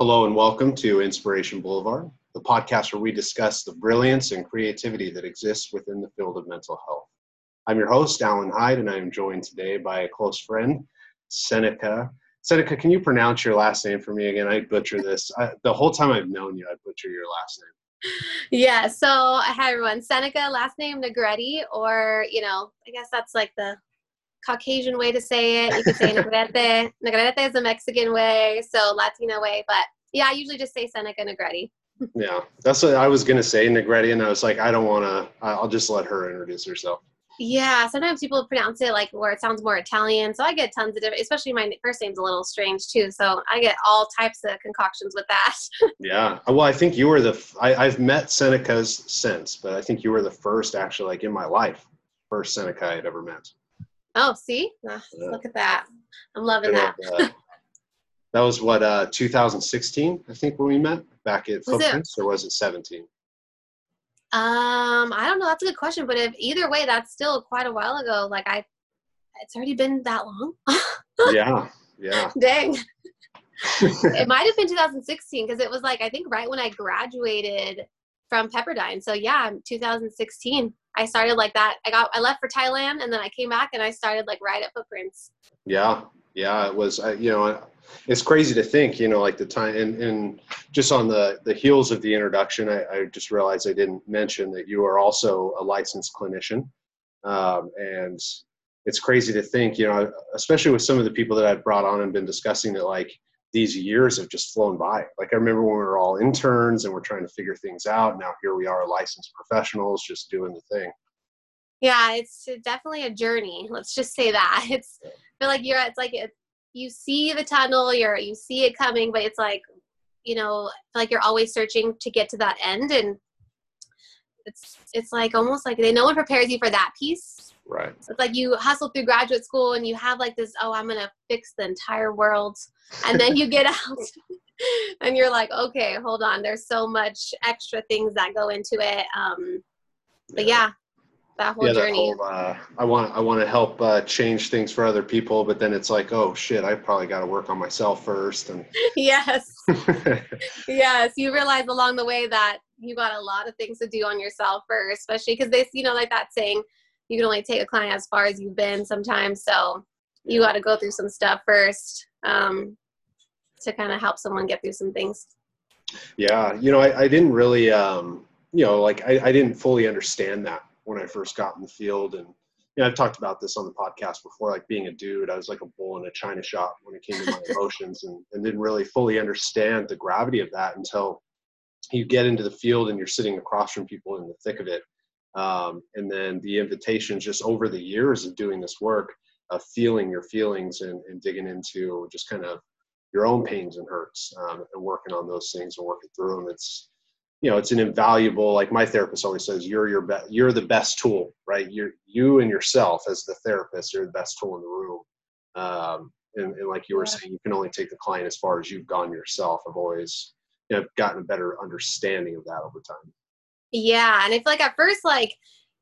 Hello and welcome to Inspiration Boulevard, the podcast where we discuss the brilliance and creativity that exists within the field of mental health. I'm your host, Alan Hyde, and I am joined today by a close friend, Seneca. Seneca, can you pronounce your last name for me again? I butcher this. I, the whole time I've known you, I butcher your last name. Yeah, so hi everyone. Seneca, last name Negretti, or you know, I guess that's like the Caucasian way to say it. You could say Negrete. Negrete is the Mexican way, so Latino way. But yeah, I usually just say Seneca Negretti. yeah, that's what I was gonna say, Negretti, and I was like, I don't want to. I'll just let her introduce herself. Yeah, sometimes people pronounce it like where it sounds more Italian. So I get tons of different, especially my first name's a little strange too. So I get all types of concoctions with that. yeah. Well, I think you were the, I, I've met Seneca's since, but I think you were the first actually like in my life, first Seneca I'd ever met. Oh, see? Oh. Look at that. I'm loving that. uh, that was what, uh, 2016, I think, when we met back at was Footprints, it? or was it 17? Um, I don't know. That's a good question. But if either way, that's still quite a while ago. Like I, it's already been that long. yeah. Yeah. Dang. it might have been 2016 because it was like I think right when I graduated from Pepperdine. So yeah, 2016. I started like that. I got I left for Thailand and then I came back and I started like right at Footprints. Yeah, yeah, it was. You know, it's crazy to think. You know, like the time and, and just on the the heels of the introduction, I, I just realized I didn't mention that you are also a licensed clinician, um, and it's crazy to think. You know, especially with some of the people that I've brought on and been discussing it, like these years have just flown by. Like I remember when we were all interns and we're trying to figure things out. Now here we are, licensed professionals, just doing the thing. Yeah, it's definitely a journey. Let's just say that. It's I feel like you're. It's like it, you see the tunnel, you're you see it coming, but it's like you know, like you're always searching to get to that end, and it's it's like almost like they no one prepares you for that piece Right. So it's like you hustle through graduate school and you have like this, oh, I'm gonna fix the entire world, and then you get out and you're like, okay, hold on, there's so much extra things that go into it. Um, but yeah, that whole yeah, journey. Whole, uh, I want I want to help uh, change things for other people, but then it's like, oh shit, I probably got to work on myself first. And yes, yes, you realize along the way that you got a lot of things to do on yourself first, especially because they, you know, like that saying you can only take a client as far as you've been sometimes. So you got to go through some stuff first um, to kind of help someone get through some things. Yeah, you know, I, I didn't really, um, you know, like I, I didn't fully understand that when I first got in the field. And, you know, I've talked about this on the podcast before, like being a dude, I was like a bull in a china shop when it came to my emotions and, and didn't really fully understand the gravity of that until you get into the field and you're sitting across from people in the thick of it um, and then the invitations just over the years of doing this work of feeling your feelings and, and digging into just kind of your own pains and hurts um, and working on those things and working through them it's you know it's an invaluable like my therapist always says you're your best you're the best tool right? You're you and yourself as the therapist you're the best tool in the room. Um, and, and, like you were yeah. saying you can only take the client as far as you've gone yourself i've always you know, gotten a better understanding of that over time yeah, and I feel like at first, like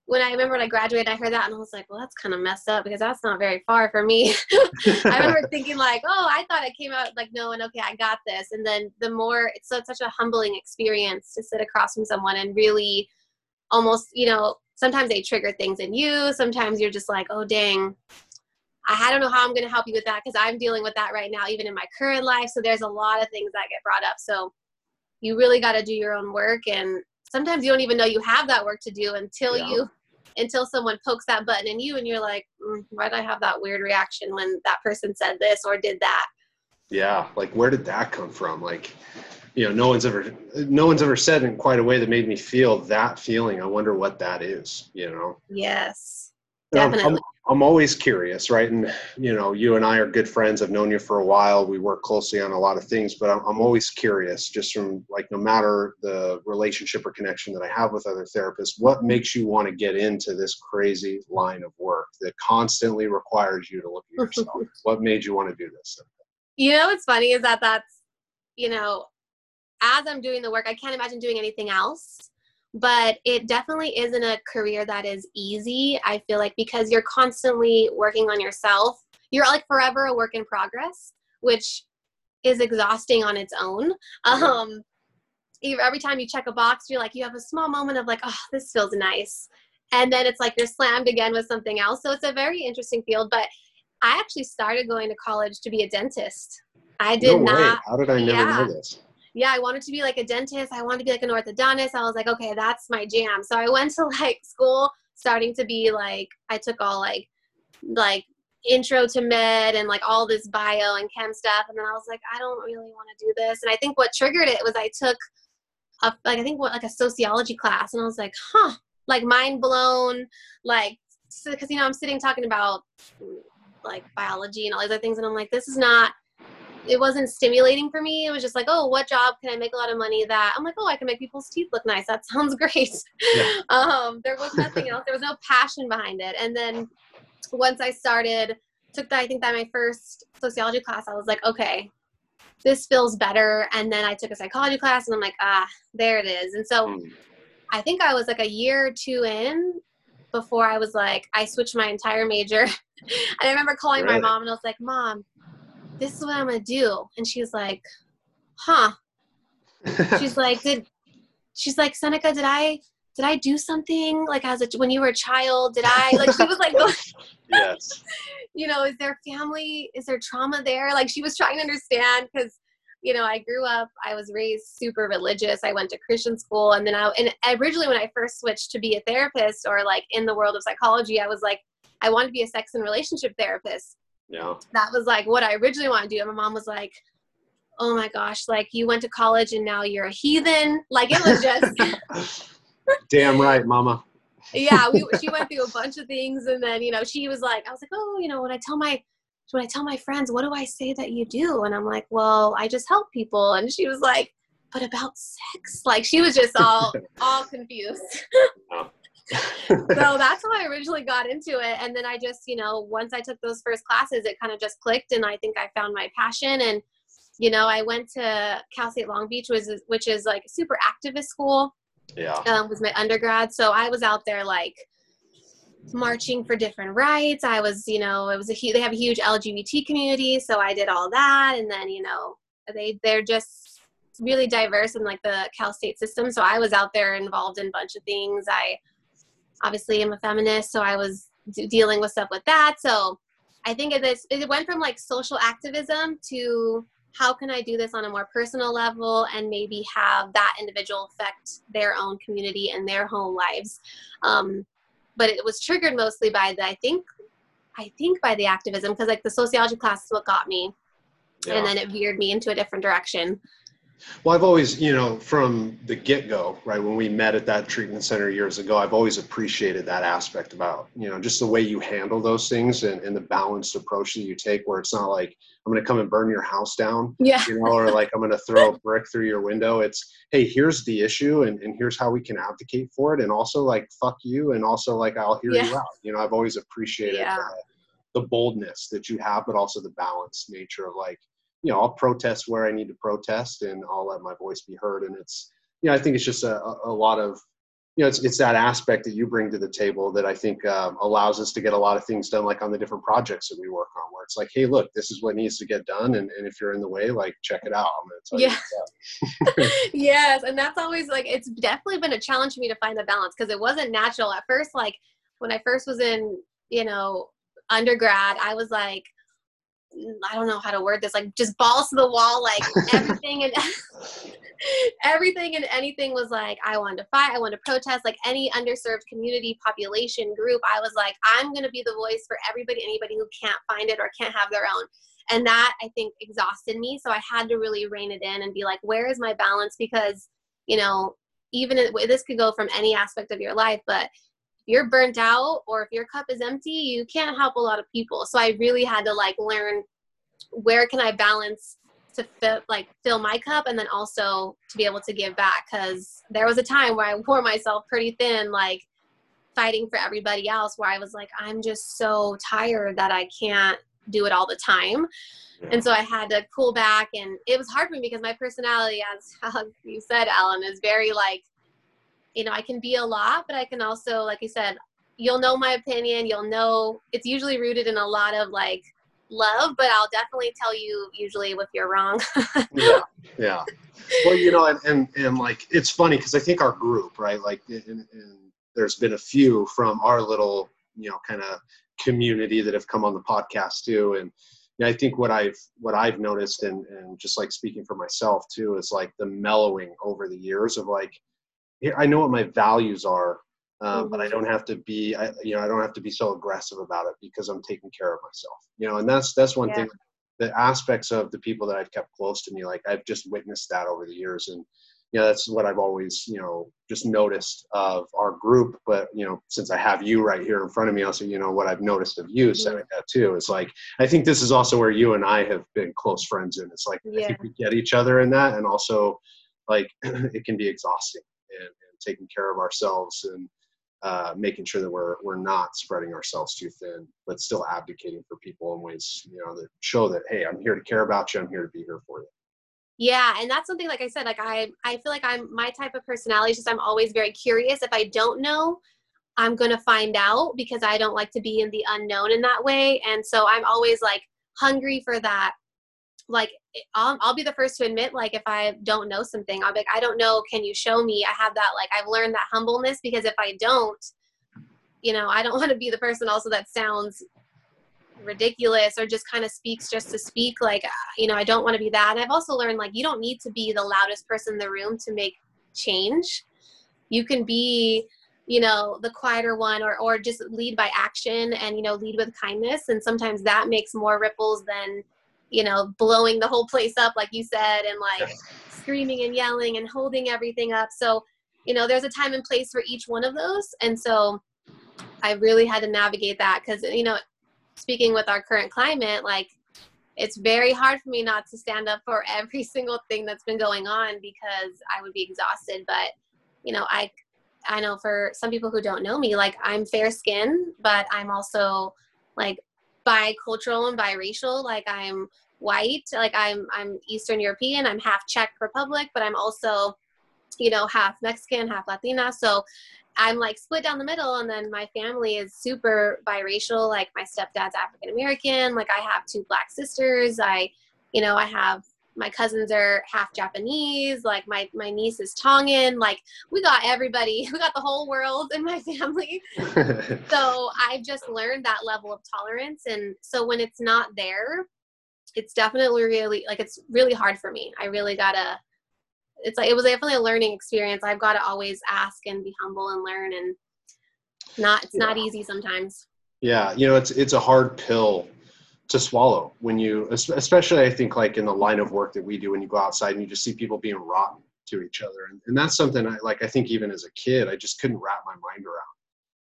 when I remember when I graduated, I heard that and I was like, well, that's kind of messed up because that's not very far for me. I remember thinking like, oh, I thought it came out like no, and okay, I got this. And then the more it's so, such a humbling experience to sit across from someone and really almost, you know, sometimes they trigger things in you. Sometimes you're just like, oh, dang. I don't know how I'm going to help you with that because I'm dealing with that right now, even in my current life. So there's a lot of things that get brought up. So you really got to do your own work and sometimes you don't even know you have that work to do until yeah. you until someone pokes that button in you and you're like mm, why did i have that weird reaction when that person said this or did that? Yeah like where did that come from? Like you know no one's ever no one's ever said in quite a way that made me feel that feeling. I wonder what that is you know? Yes definitely I'm, I'm always curious, right? And you know, you and I are good friends. I've known you for a while. We work closely on a lot of things, but I'm, I'm always curious, just from like no matter the relationship or connection that I have with other therapists, what makes you want to get into this crazy line of work that constantly requires you to look at yourself? what made you want to do this? You know, what's funny is that that's, you know, as I'm doing the work, I can't imagine doing anything else but it definitely isn't a career that is easy. I feel like because you're constantly working on yourself, you're like forever a work in progress, which is exhausting on its own. Um, every time you check a box, you're like, you have a small moment of like, oh, this feels nice. And then it's like you're slammed again with something else. So it's a very interesting field. But I actually started going to college to be a dentist. I did no not. How did I never yeah. know this? Yeah, I wanted to be like a dentist. I wanted to be like an orthodontist. I was like, okay, that's my jam. So I went to like school starting to be like, I took all like, like intro to med and like all this bio and chem stuff. And then I was like, I don't really want to do this. And I think what triggered it was I took a, like, I think what, like a sociology class. And I was like, huh, like mind blown. Like, because, you know, I'm sitting talking about like biology and all these other things. And I'm like, this is not, it wasn't stimulating for me. It was just like, oh, what job can I make a lot of money that I'm like, oh, I can make people's teeth look nice. That sounds great. Yeah. um, there was nothing else. There was no passion behind it. And then once I started, took that, I think that my first sociology class, I was like, okay, this feels better. And then I took a psychology class and I'm like, ah, there it is. And so mm. I think I was like a year or two in before I was like, I switched my entire major. and I remember calling really? my mom and I was like, Mom, this is what I'm gonna do. And she was like, Huh. she's like, Did she's like, Seneca, did I did I do something like as a when you were a child? Did I like she was like Yes. you know, is there family, is there trauma there? Like she was trying to understand because you know, I grew up, I was raised super religious. I went to Christian school and then I and originally when I first switched to be a therapist or like in the world of psychology, I was like, I wanted to be a sex and relationship therapist. Yeah. That was like what I originally wanted to do. And my mom was like, Oh my gosh, like you went to college and now you're a heathen. Like it was just Damn right, mama. yeah, we, she went through a bunch of things and then, you know, she was like, I was like, Oh, you know, when I tell my when I tell my friends, what do I say that you do? And I'm like, well, I just help people. And she was like, but about sex? Like she was just all all confused. So that's how I originally got into it. And then I just, you know, once I took those first classes, it kind of just clicked and I think I found my passion. And, you know, I went to Cal State Long Beach, which is, which is like a super activist school. Yeah. Um, was my undergrad. So I was out there like marching for different rights. I was, you know, it was a huge, they have a huge LGBT community. So I did all that. And then, you know, they, they're just really diverse in like the Cal State system. So I was out there involved in a bunch of things. I obviously I'm a feminist. So I was dealing with stuff with that. So I think it, it went from like social activism to how can I do this on a more personal level and maybe have that individual affect their own community and their home lives. Um, but it was triggered mostly by the I think I think by the activism because like the sociology class is what got me, yeah. and then it veered me into a different direction. Well, I've always, you know, from the get go, right, when we met at that treatment center years ago, I've always appreciated that aspect about, you know, just the way you handle those things and, and the balanced approach that you take, where it's not like, I'm going to come and burn your house down, yeah. you know, or like I'm going to throw a brick through your window. It's, hey, here's the issue and, and here's how we can advocate for it. And also, like, fuck you. And also, like, I'll hear yeah. you out. You know, I've always appreciated yeah. the boldness that you have, but also the balanced nature of, like, you know, I'll protest where I need to protest and I'll let my voice be heard. And it's, you know, I think it's just a, a lot of, you know, it's, it's that aspect that you bring to the table that I think um, allows us to get a lot of things done, like on the different projects that we work on, where it's like, hey, look, this is what needs to get done. And, and if you're in the way, like, check it out. yeah. yes. And that's always like, it's definitely been a challenge for me to find the balance because it wasn't natural at first. Like, when I first was in, you know, undergrad, I was like, I don't know how to word this, like just balls to the wall, like everything and everything and anything was like, I wanted to fight, I wanted to protest, like any underserved community, population, group. I was like, I'm going to be the voice for everybody, anybody who can't find it or can't have their own. And that I think exhausted me. So I had to really rein it in and be like, where is my balance? Because, you know, even this could go from any aspect of your life, but you're burnt out or if your cup is empty, you can't help a lot of people. So I really had to like learn where can I balance to fill, like fill my cup and then also to be able to give back because there was a time where I wore myself pretty thin like fighting for everybody else where I was like I'm just so tired that I can't do it all the time. And so I had to pull back and it was hard for me because my personality as you said Alan is very like you know, I can be a lot, but I can also, like you said, you'll know my opinion. You'll know it's usually rooted in a lot of like love, but I'll definitely tell you usually if you're wrong. yeah, yeah. Well, you know, and and, and like it's funny because I think our group, right? Like, and, and there's been a few from our little, you know, kind of community that have come on the podcast too, and I think what I've what I've noticed, and and just like speaking for myself too, is like the mellowing over the years of like, I know what my values are, um, mm-hmm. but I mm-hmm. don't have to be, I, you know, I don't have to be so aggressive about it because I'm taking care of myself, you know, and that's that's one yeah. thing. The aspects of the people that I've kept close to me, like I've just witnessed that over the years, and you know that's what I've always you know just noticed of our group. But you know, since I have you right here in front of me, also you know what I've noticed of you, mm-hmm. Seneca too. Is like I think this is also where you and I have been close friends, and it's like yeah. I think we get each other in that, and also like it can be exhausting taking care of ourselves and uh, making sure that we're we're not spreading ourselves too thin, but still advocating for people in ways you know that show that hey, I'm here to care about you. I'm here to be here for you yeah and that's something like i said like i i feel like i'm my type of personality is just i'm always very curious if i don't know i'm to find out because i don't like to be in the unknown in that way and so i'm always like hungry for that like I'll, I'll be the first to admit like if i don't know something i'll be like i don't know. Can you show me? I have that like i've learned that humbleness because if i don't you know i don't want to be the person also that sounds ridiculous or just kind of speaks just to speak like uh, you know i don't want to be that. And i've also learned like you don't need to be the loudest person in the room to make change. You can be you know the quieter one or or just lead by action and you know lead with kindness. And sometimes that makes more ripples than you know blowing the whole place up like you said and like screaming and yelling and holding everything up. So you know there's a time and place for each one of those. And so i really had to navigate that because you know speaking with our current climate, like it's very hard for me not to stand up for every single thing that's been going on because I would be exhausted. But, you know, I I know for some people who don't know me, like I'm fair skinned, but I'm also like bicultural and biracial. Like I'm white, like I'm I'm Eastern European, I'm half Czech Republic, but I'm also, you know, half Mexican, half Latina. So I'm like split down the middle, and then my family is super biracial. Like my stepdad's African American. Like I have two black sisters. I, you know, I have my cousins are half Japanese. Like my my niece is Tongan. Like we got everybody. We got the whole world in my family. so I've just learned that level of tolerance, and so when it's not there, it's definitely really like it's really hard for me. I really gotta it's like it was definitely a learning experience. I've got to always ask and be humble and learn, and not it's yeah. not easy sometimes. Yeah, you know, it's it's a hard pill to swallow when you, especially I think like in the line of work that we do, when you go outside and you just see people being rotten to each other, and, and that's something I like. I think even as a kid, I just couldn't wrap my mind around.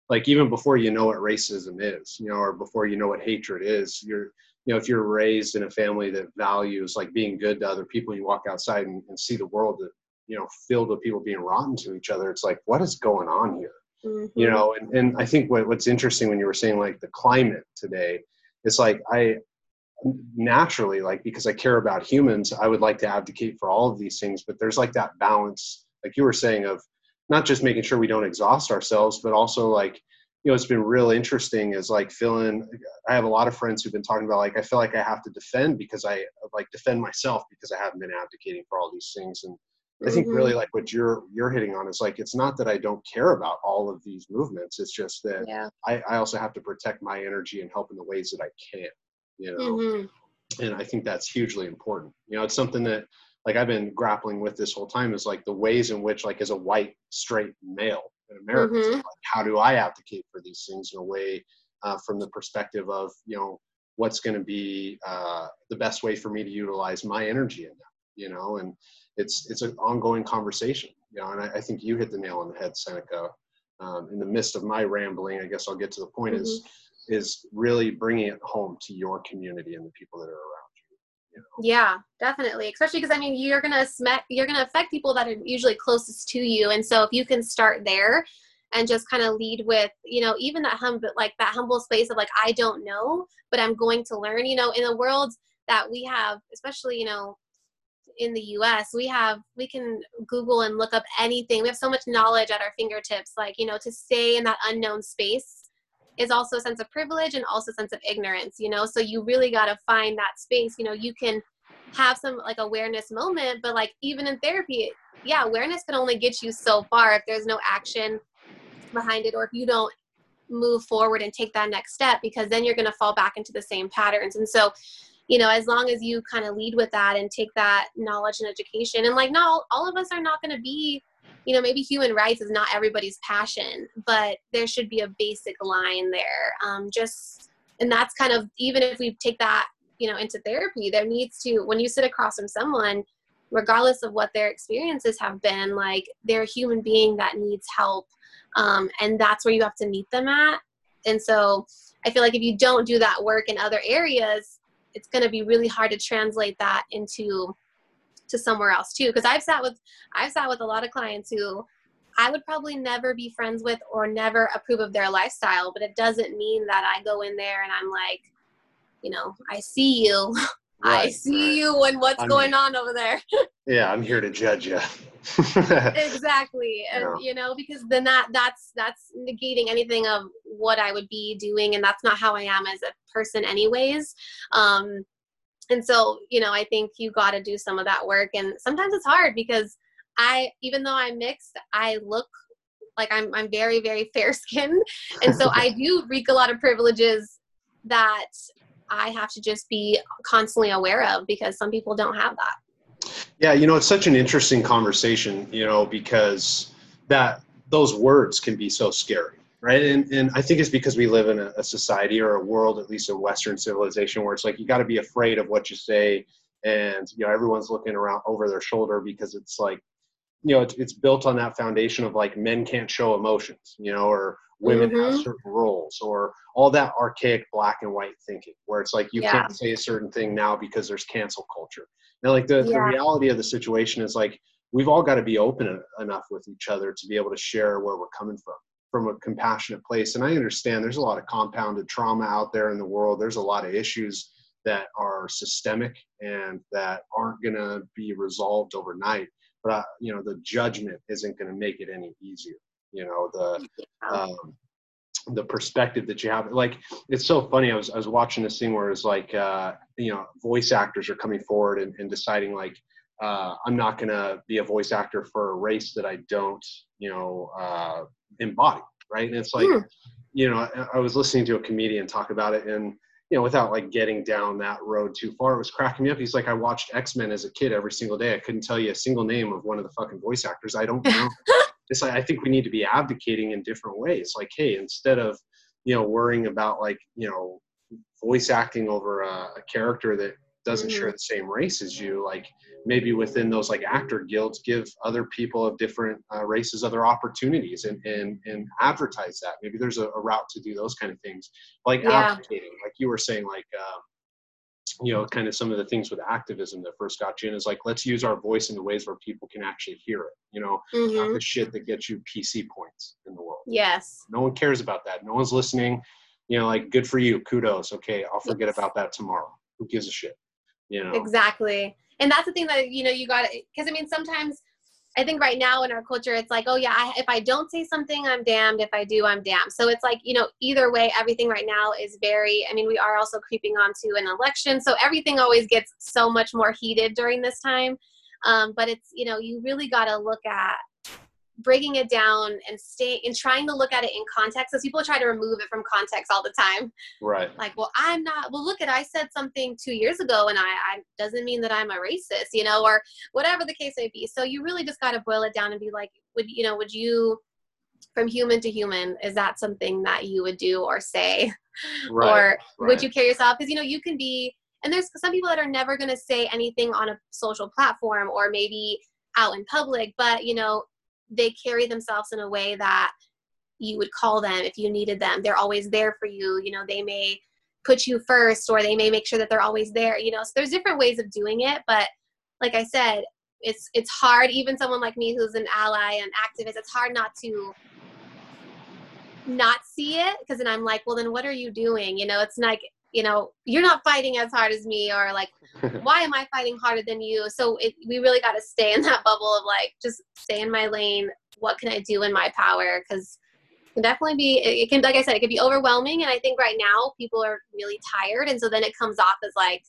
Like even before you know what racism is, you know, or before you know what hatred is, you're you know, if you're raised in a family that values like being good to other people, you walk outside and, and see the world that, you know, filled with people being rotten to each other. It's like, what is going on here? Mm-hmm. You know, and, and I think what, what's interesting when you were saying like the climate today, it's like I naturally like because I care about humans, I would like to advocate for all of these things, but there's like that balance, like you were saying, of not just making sure we don't exhaust ourselves, but also like you know it's been real interesting is like feeling i have a lot of friends who've been talking about like i feel like i have to defend because i like defend myself because i haven't been advocating for all these things and i think really mm-hmm. like what you're you're hitting on is like it's not that i don't care about all of these movements it's just that yeah. I, I also have to protect my energy and help in the ways that i can you know mm-hmm. and i think that's hugely important you know it's something that like i've been grappling with this whole time is like the ways in which like as a white straight male in America. Mm-hmm. Like, how do I advocate for these things in a way uh, from the perspective of, you know, what's going to be uh, the best way for me to utilize my energy in that, you know, and it's, it's an ongoing conversation, you know, and I, I think you hit the nail on the head, Seneca. Um, in the midst of my rambling, I guess I'll get to the point mm-hmm. is, is really bringing it home to your community and the people that are around know? Yeah, definitely. Especially because I mean, you're gonna smack, you're gonna affect people that are usually closest to you, and so if you can start there and just kind of lead with, you know, even that humble, like that humble space of like, I don't know, but I'm going to learn. You know, in the world that we have, especially you know, in the US, we have we can Google and look up anything. We have so much knowledge at our fingertips. Like you know, to stay in that unknown space is also a sense of privilege and also a sense of ignorance, you know? So you really got to find that space. You know, you can have some like awareness moment, but like even in therapy, yeah, awareness can only get you so far if there's no action behind it or if you don't move forward and take that next step because then you're going to fall back into the same patterns. And so, you know, as long as you kind of lead with that and take that knowledge and education, and like, not all of us are not going to be, you know, maybe human rights is not everybody's passion, but there should be a basic line there. Um, just, and that's kind of, even if we take that, you know, into therapy, there needs to, when you sit across from someone, regardless of what their experiences have been, like they're a human being that needs help. Um, and that's where you have to meet them at. And so I feel like if you don't do that work in other areas, it's going to be really hard to translate that into to somewhere else too. Because i've sat with i've sat with a lot of clients who i would probably never be friends with or never approve of their lifestyle but it doesn't mean that i go in there and i'm like you know i see you right, i see right. you and what's I'm, going on over there yeah i'm here to judge you exactly and yeah. you know because then that that's that's negating anything of what i would be doing and that's not how i am as a person anyways um and so you know i think you got to do some of that work and sometimes it's hard because i even though i'm mixed i look like i'm i'm very very fair skinned and so i do wreak a lot of privileges that i have to just be constantly aware of because some people don't have that yeah, you know, it's such an interesting conversation, you know, because that those words can be so scary, right? And and I think it's because we live in a, a society or a world, at least a Western civilization, where it's like you got to be afraid of what you say, and you know, everyone's looking around over their shoulder because it's like, you know, it's, it's built on that foundation of like men can't show emotions, you know, or women mm-hmm. have certain roles or all that archaic black and white thinking where it's like you yeah. can't say a certain thing now because there's cancel culture and like the, yeah. the reality of the situation is like we've all got to be open enough with each other to be able to share where we're coming from from a compassionate place and i understand there's a lot of compounded trauma out there in the world there's a lot of issues that are systemic and that aren't going to be resolved overnight but uh, you know the judgment isn't going to make it any easier you know the um, the perspective that you have. Like it's so funny i was, I was watching this thing where it's like uh, you know voice actors are coming forward and, and deciding like uh, i'm not going to be a voice actor for a race that i don't you know uh, embody right? And it's like mm. you know I, I was listening to a comedian talk about it and you know without like getting down that road too far it was cracking me up. He's like i watched x-men as a kid every single day. I couldn't tell you a single name of one of the fucking voice actors. I don't know it's like I think we need to be advocating in different ways. Like, hey, instead of you know worrying about like you know voice acting over a, a character that doesn't mm-hmm. share the same race as you, like maybe within those like actor guilds, give other people of different uh, races other opportunities and and and advertise that. Maybe there's a, a route to do those kind of things, like yeah. advocating, like you were saying, like. Um, you know, kind of some of the things with activism that first got you in is like, let's use our voice in the ways where people can actually hear it. You know, mm-hmm. not the shit that gets you PC points in the world. Yes. No one cares about that. No one's listening. You know, like good for you. Kudos. Okay, I'll forget yes. about that tomorrow. Who gives a shit? You know. Exactly. And that's the thing that you know you got because I mean sometimes I think right now in our culture, it's like, oh yeah, I, if I don't say something, I'm damned. If I do, I'm damned. So it's like, you know, either way, everything right now is very. I mean, we are also creeping onto an election, so everything always gets so much more heated during this time. Um, but it's, you know, you really got to look at breaking it down and stay and trying to look at it in context because people try to remove it from context all the time. Right. Like well i'm not well look at i said something two years ago and i, I doesn't mean that i'm a racist you know or whatever the case may be. So you really just got to boil it down and be like would you know would you from human to human is that something that you would do or say? Right, or right. would you carry yourself? Because you know you can be and there's some people that are never going to say anything on a social platform or maybe out in public but you know they carry themselves in a way that you would call them if you needed them. They're always there for you. You know, they may put you first or they may make sure that they're always there, you know. So there's different ways of doing it, but like I said, it's it's hard even someone like me who's an ally and activist, it's hard not to not see it because then I'm like, well then what are you doing? You know, it's like you know you're not fighting as hard as me or like why am i fighting harder than you? So it, we really got to stay in that bubble of like just stay in my lane. What can i do in my power? Because can definitely be it can like i said it can be overwhelming and i think right now people are really tired and so then it comes off as like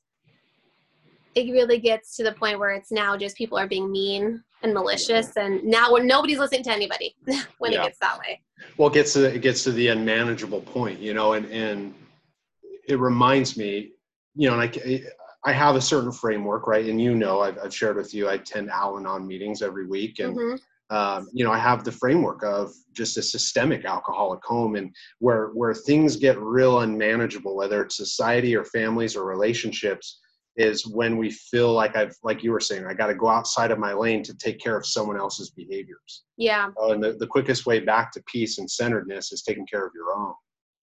it really gets to the point where it's now just people are being mean and malicious mm-hmm. and now when nobody's listening to anybody when yeah. it gets that way. Well it gets to it gets to the unmanageable point you know and and it reminds me you know and i i have a certain framework right and you know i've, I've shared with you i attend al-anon meetings every week and mm-hmm um, you know, I have the framework of just a systemic alcoholic home, and where where things get real unmanageable, whether it's society or families or relationships, is when we feel like I've, like you were saying, I got to go outside of my lane to take care of someone else's behaviors. Yeah. Uh, and the, the quickest way back to peace and centeredness is taking care of your own.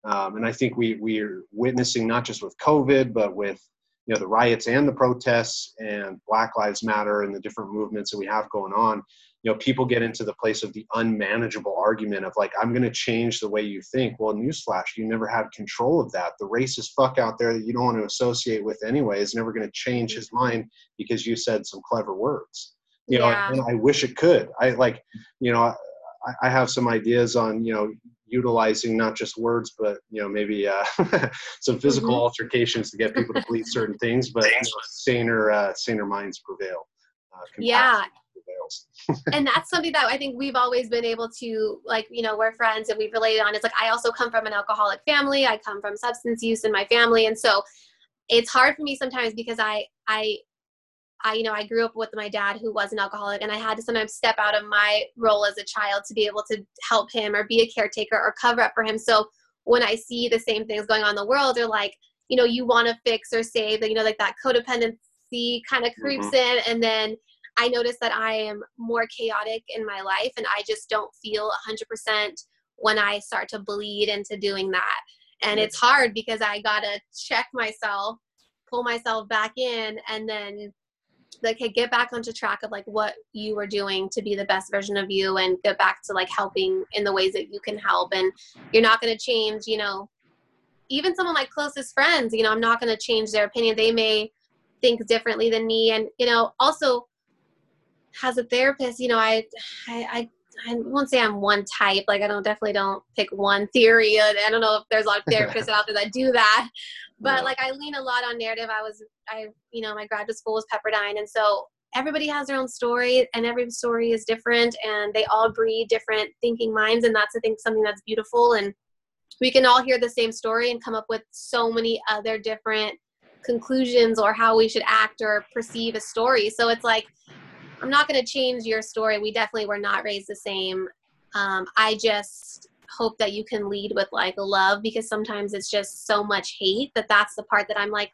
Um, and I think we we are witnessing not just with COVID, but with you know the riots and the protests and Black Lives Matter and the different movements that we have going on you know people get into the place of the unmanageable argument of like i'm going to change the way you think. Well newsflash you never had control of that. The racist fuck out there that you don't want to associate with anyway is never going to change his mind because you said some clever words. You know yeah. and i wish it could. I like you know I, I have some ideas on you know utilizing not just words but you know maybe uh, some physical mm-hmm. altercations to get people to believe certain things but you know, saner uh, saner minds prevail uh, yeah and that's something that I think we've always been able to like, you know, we're friends and we've related on. It's like I also come from an alcoholic family. I come from substance use in my family. And so it's hard for me sometimes because I I I, you know, I grew up with my dad who was an alcoholic, and I had to sometimes step out of my role as a child to be able to help him or be a caretaker or cover up for him. So when I see the same things going on in the world, they're like, you know, you want to fix or save, you know, like that codependency kind of creeps mm-hmm. in, and then I notice that I am more chaotic in my life and I just don't feel 100% when I start to bleed into doing that. And it's hard because I got to check myself, pull myself back in, and then like hey, get back onto track of like what you were doing to be the best version of you and get back to like helping in the ways that you can help. And you're not going to change, you know, even some of my closest friends, you know, I'm not going to change their opinion. They may think differently than me. And, you know, also as a therapist, you know, I, I, I I won't say I'm one type. Like I don't definitely don't pick one theory. I don't know if there's a lot of therapists out there that do that, but yeah. like I lean a lot on narrative. I was I you know my graduate school was Pepperdine, and so everybody has their own story, and every story is different, and they all breed different thinking minds, and that's I think something that's beautiful. And we can all hear the same story and come up with so many other different conclusions or how we should act or perceive a story. So it's like I'm not going to change your story. We definitely were not raised the same. Um, I just hope that you can lead with like love because sometimes it's just so much hate that that's the part that I'm like,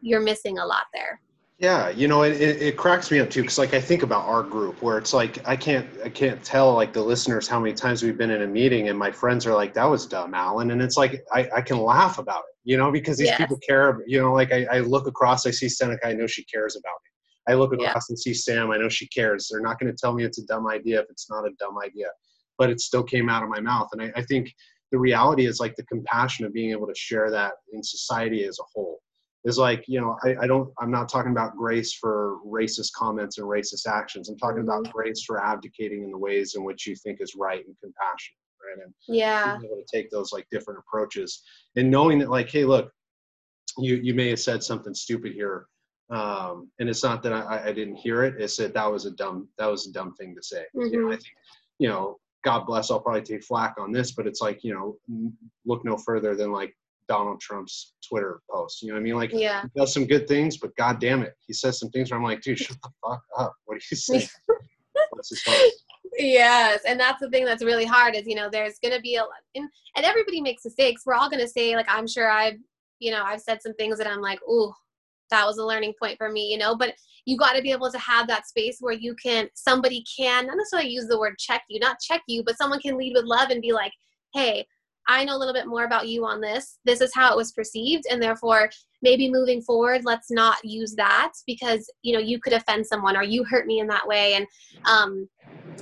you're missing a lot there. Yeah, you know, it, it, it cracks me up too because like I think about our group where it's like I can't I can't tell like the listeners how many times we've been in a meeting and my friends are like that was dumb, Alan, and it's like I, I can laugh about it, you know, because these yes. people care. You know, like I, I look across, I see Seneca, I know she cares about me. I look across yeah. and see Sam. I know she cares. They're not going to tell me it's a dumb idea if it's not a dumb idea, but it still came out of my mouth. And I, I think the reality is like the compassion of being able to share that in society as a whole is like you know I, I, don't i'm not talking about grace for racist comments and racist actions i'm talking about mm-hmm. grace for abdicating in the ways in which you think is right and compassion right and yeah able to take those like different approaches and knowing that like hey look you you may have said something stupid here um, and it's not that I, I, didn't hear it. It's that that was a dumb that was a dumb thing to say. Mm-hmm. You know, I think you know, God bless. I'll probably take flack on this, but it's like you know, look no further than like Donald Trump's Twitter post. You know what I mean? Like, yeah. he does some good things, but God damn it, he says some things where I'm like, dude, shut the fuck up. What do you say? What's his post? Yes, and that's the thing that's really hard is you know there's gonna be a and, and everybody makes mistakes. We're all gonna say like I'm sure I've you know I've said some things that I'm like, ooh, that was a learning point for me, you know, but you got to be able to have that space where you can, somebody can, not necessarily use the word check you, not check you, but someone can lead with love and be like, hey, I know a little bit more about you on this. This is how it was perceived. And therefore, maybe moving forward, let's not use that because, you know, you could offend someone or you hurt me in that way. And um,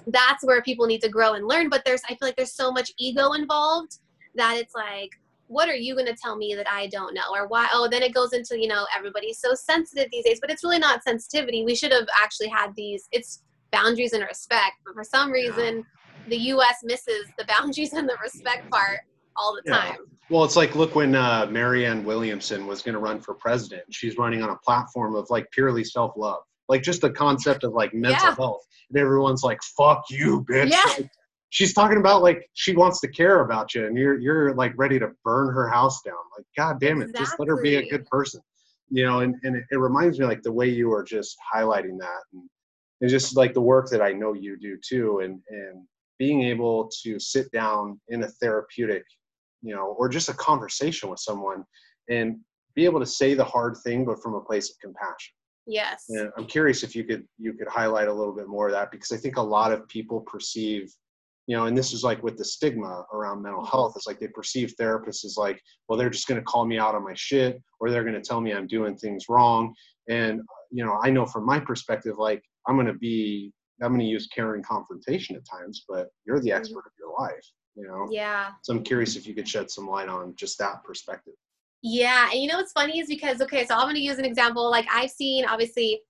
that's where people need to grow and learn. But there's, I feel like there's so much ego involved that it's like, what are you going to tell me that I don't know? Or why? Oh, then it goes into, you know, everybody's so sensitive these days, but it's really not sensitivity. We should have actually had these, it's boundaries and respect. But for some reason, the U.S. misses the boundaries and the respect part all the Yeah. time. Well, it's like look when uh, Marianne Williamson was going to run for president. She's running on a platform of like purely self love, like just the concept of like mental Yeah. health, and everyone's like, "Fuck you, bitch." Yeah. Like, she's talking about like she wants to care about you, and you're you're like ready to burn her house down. Like, god damn it, just let her be a good person, you know. And and it, it reminds me like the way you are just highlighting that, and, and just like the work that I know you do too, and and being able to sit down in a therapeutic you know, or just a conversation with someone and be able to say the hard thing, but from a place of compassion. Yes. And I'm curious if you could you could highlight a little bit more of that because I think a lot of people perceive, you know, and this is like with the stigma around mental Mhm. health, it's like they perceive therapists as like, well, they're just going to call me out on my shit, or they're going to tell me I'm doing things wrong. And you know, I know from my perspective, like I'm going to be, I'm going to use caring confrontation at times, but you're the Mhm. expert of your life, you know. Yeah. So I'm curious if you could shed some light on just that perspective. Yeah, and you know what's funny is because okay, so I'm going to use an example. Like I've seen obviously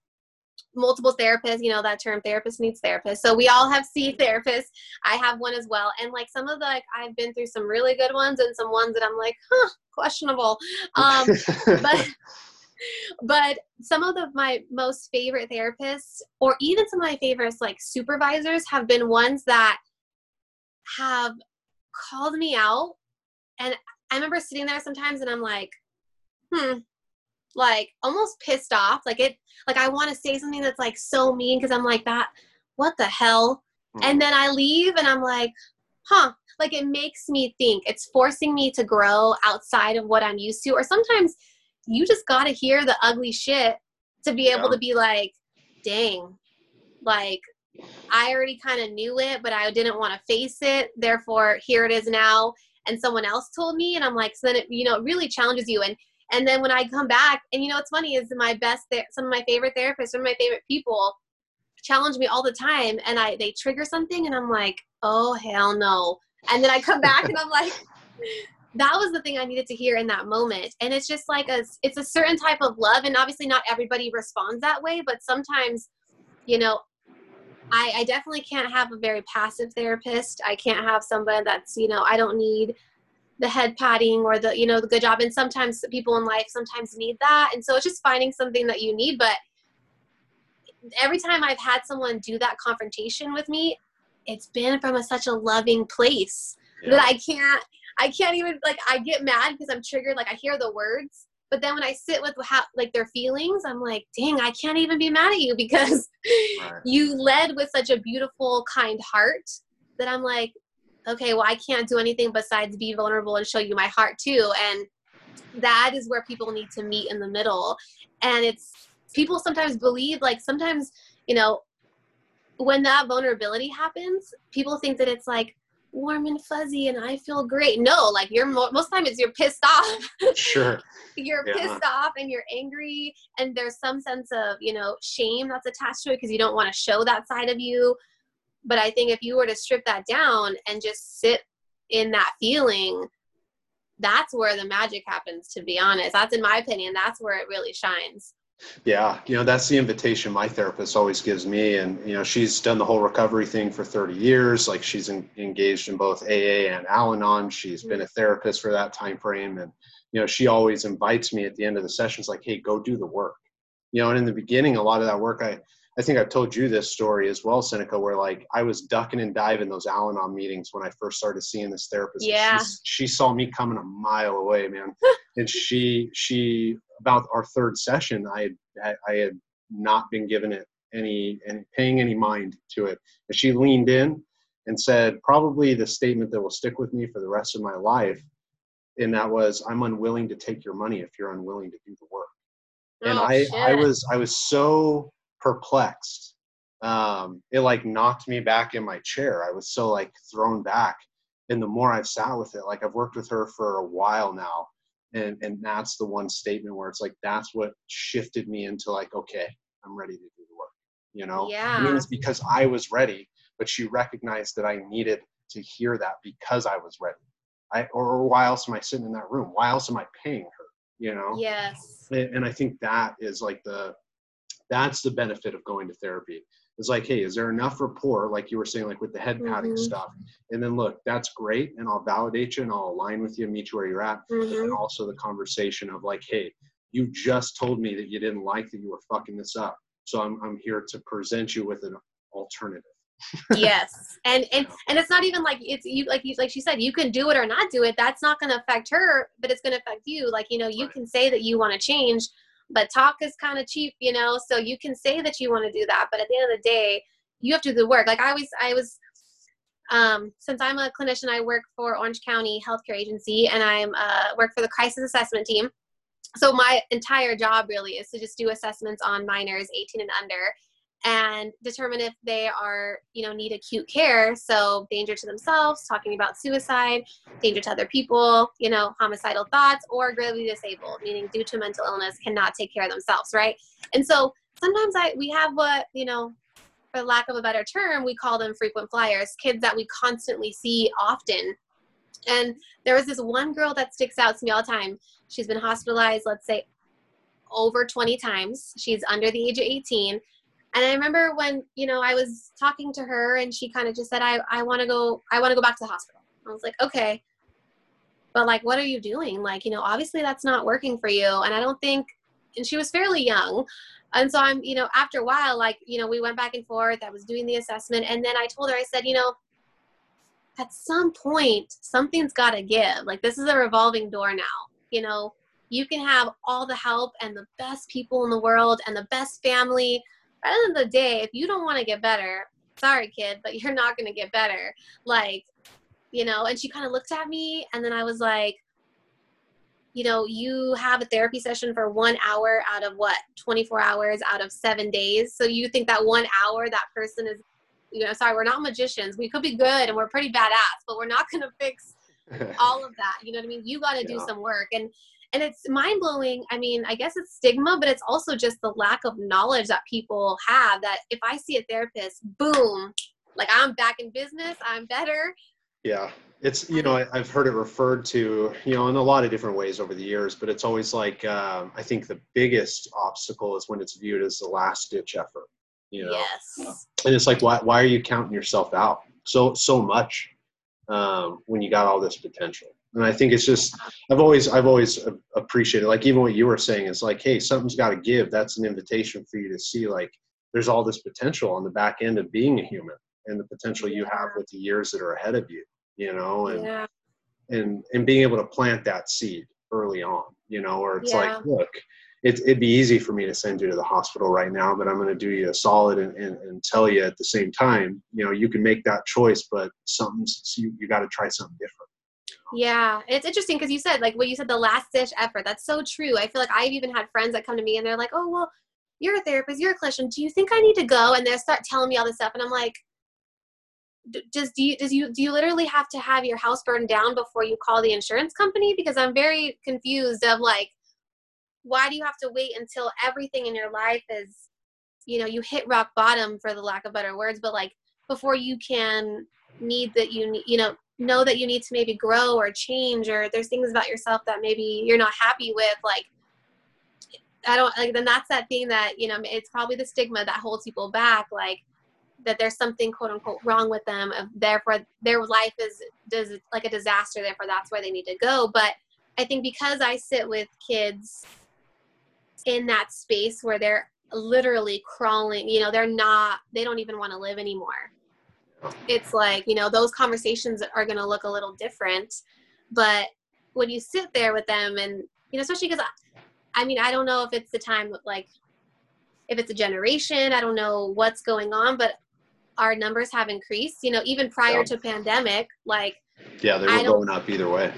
multiple therapists. You know that term, therapist needs therapist. So we all have C therapists. I have one as well, and like some of the like I've been through some really good ones and some ones that I'm like, huh, questionable. Um, but but some of the my most favorite therapists or even some of my favorites like supervisors have been ones that have called me out and i remember sitting there sometimes and i'm like hmm like almost pissed off like it like i want to say something that's like so mean because i'm like that what the hell and then I leave and I'm like, huh, like it makes me think. It's forcing me to grow outside of what I'm used to. Or sometimes you just got to hear the ugly shit to be able Yeah. to be like, dang, like I already kind of knew it, but I didn't want to face it. Therefore, here it is now. And someone else told me, and I'm like, so then it, you know, it really challenges you. And and then when I come back, and you know, what's funny is my best, some of my favorite therapists, some of my favorite people, challenge me all the time and I they trigger something and I'm like, oh hell no. And then I come back and I'm like, that was the thing I needed to hear in that moment. And it's just like a it's a certain type of love and obviously not everybody responds that way, but sometimes, you know, I, I definitely can't have a very passive therapist. I can't have somebody that's, you know, I don't need the head patting or the, you know, the good job. And sometimes people in life sometimes need that. And so it's just finding something that you need. But every time I've had someone do that confrontation with me, it's been from a, such a loving place that I can't, I can't even like, I get mad because I'm triggered. Like I hear the words, but then when I sit with how, like their feelings, I'm like, dang, I can't even be mad at you because Right. you led with such a beautiful, kind heart that I'm like, okay, well, I can't do anything besides be vulnerable and show you my heart too. And that is where people need to meet in the middle. And it's people sometimes believe, like, sometimes, you know, when that vulnerability happens, people think that it's like warm and fuzzy and I feel great. No, like, you're mo- most time it's you're pissed off. Sure. you're Yeah. pissed off and you're angry and there's some sense of you know shame that's attached to it because you don't want to show that side of you but i think if you were to strip that down and just sit in that feeling that's where the magic happens to be honest that's in my opinion that's where it really shines Yeah, you know that's the invitation my therapist always gives me, and you know she's done the whole recovery thing for 30 years. Like she's en- engaged in both AA and Al-Anon. She's been a mm-hmm. therapist for that time frame, and you know she always invites me at the end of the sessions, like, "Hey, go do the work." You know, and in the beginning, a lot of that work, I I think I've told you this story as well, Seneca, where like I was ducking and diving those Al-Anon meetings when I first started seeing this therapist. Yeah. she's- she saw me coming a mile away, man, and she she about our third session, I had I had not been given it any and paying any mind to it, and she leaned in and said probably the statement that will stick with me for the rest of my life, and that was, "I'm unwilling to take your money if you're unwilling to do the work." and Oh, I, I shit. was I was so perplexed. Um, it like knocked me back in my chair. I was so like thrown back. And the more I've sat with it, like I've worked with her for a while now, and and that's the one statement where it's like that's what shifted me into like okay, I'm ready to do the work. You know, yeah. I mean it's because I was ready, but she recognized that I needed to hear that because I was ready. I or why else am I sitting in that room? Why else am I paying her? You know yes and and I think that is like the that's the benefit of going to therapy. It's like hey is there enough rapport like you were saying like with the head patting Mhm. stuff? And then look that's great and i'll validate you and i'll align with you and meet you where you're at. Mhm. and also the conversation of like hey you just told me that you didn't like that you were fucking this up so i'm, I'm here to present you with an alternative. Yes. And and and it's not even like it's you like you like she said you can do it or not do it. That's not going to affect her but it's going to affect you. Like you know you Right. can say that you want to change but talk is kind of cheap you know so you can say that you want to do that but at the end of the day you have to do the work. Like i always i was um, since i'm a clinician i work for orange county healthcare agency and i'm uh, work for the crisis assessment team. So my entire job really is to just do assessments on minors 18 and under and determine if they are you know need acute care. So danger to themselves talking about suicide danger to other people you know homicidal thoughts or gravely disabled meaning due to mental illness cannot take care of themselves right? And so sometimes i we have what you know for lack of a better term we call them frequent flyers kids that we constantly see often. And there was this one girl that sticks out to me all the time. She's been hospitalized let's say over 20 times. She's under the age of 18 and i remember when you know i was talking to her and she kind of just said i, I want to go i want to go back to the hospital. I was like okay but like what are you doing? Like you know obviously that's not working for you. And i don't think and she was fairly young. And so i'm you know after a while like you know we went back and forth. I was doing the assessment. And then i told her i said you know at some point something's got to give. Like this is a revolving door now. You know you can have all the help and the best people in the world and the best family at the end of the day if you don't want to get better sorry kid but you're not going to get better. Like you know and she kind of looked at me and then i was like you know you have a therapy session for one hour out of what 24 hours out of seven days? So you think that one hour that person is you know sorry we're not magicians. We could be good and we're pretty badass but we're not going to fix all of that. You know what i mean? You got to do some work. And and it's mind blowing i mean i guess it's stigma but it's also just the lack of knowledge that people have that if i see a therapist boom like i'm back in business i'm better Yeah, it's you know I, I've heard it referred to you know in a lot of different ways over the years, but it's always like um, I think the biggest obstacle is when it's viewed as the last ditch effort. You know, yes and it's like why why are you counting yourself out so so much um, when you got all this potential? And I think it's just I've always I've always appreciated like even what you were saying is like hey something's got to give. That's an invitation for you to see like there's all this potential on the back end of being a human and the potential you have with the years that are ahead of you. You know, and yeah and and being able to plant that seed early on you know or it's Yeah. like look it, it'd be easy for me to send you to the hospital right now but i'm going to do you a solid and, and, and tell you at the same time you know you can make that choice but something's you, you got to try something different Yeah, it's interesting because you said like what you said the last ditch effort. That's so true. I feel like I've even had friends that come to me and they're like, "Oh, well, you're a therapist, you're a clinician. Do you think I need to go?" And they start telling me all this stuff, and I'm like, "D- "Does do you does you do you literally have to have your house burned down before you call the insurance company?" Because I'm very confused of like, why do you have to wait until everything in your life is, you know, you hit rock bottom for the lack of better words, but like before you can need that you need, you know, know that you need to maybe grow or change or there's things about yourself that maybe you're not happy with like i don't like then that's that thing that you know it's probably the stigma that holds people back like that there's something quote unquote wrong with them therefore their life is does like a disaster therefore that's where they need to go. But i think because i sit with kids in that space where they're literally crawling you know they're not they don't even want to live anymore it's like you know those conversations are going to look a little different but when you sit there with them and you know especially because I, I mean i don't know if it's the time of like if it's a generation i don't know what's going on but our numbers have increased you know even prior Yeah. to pandemic like yeah they were going up either way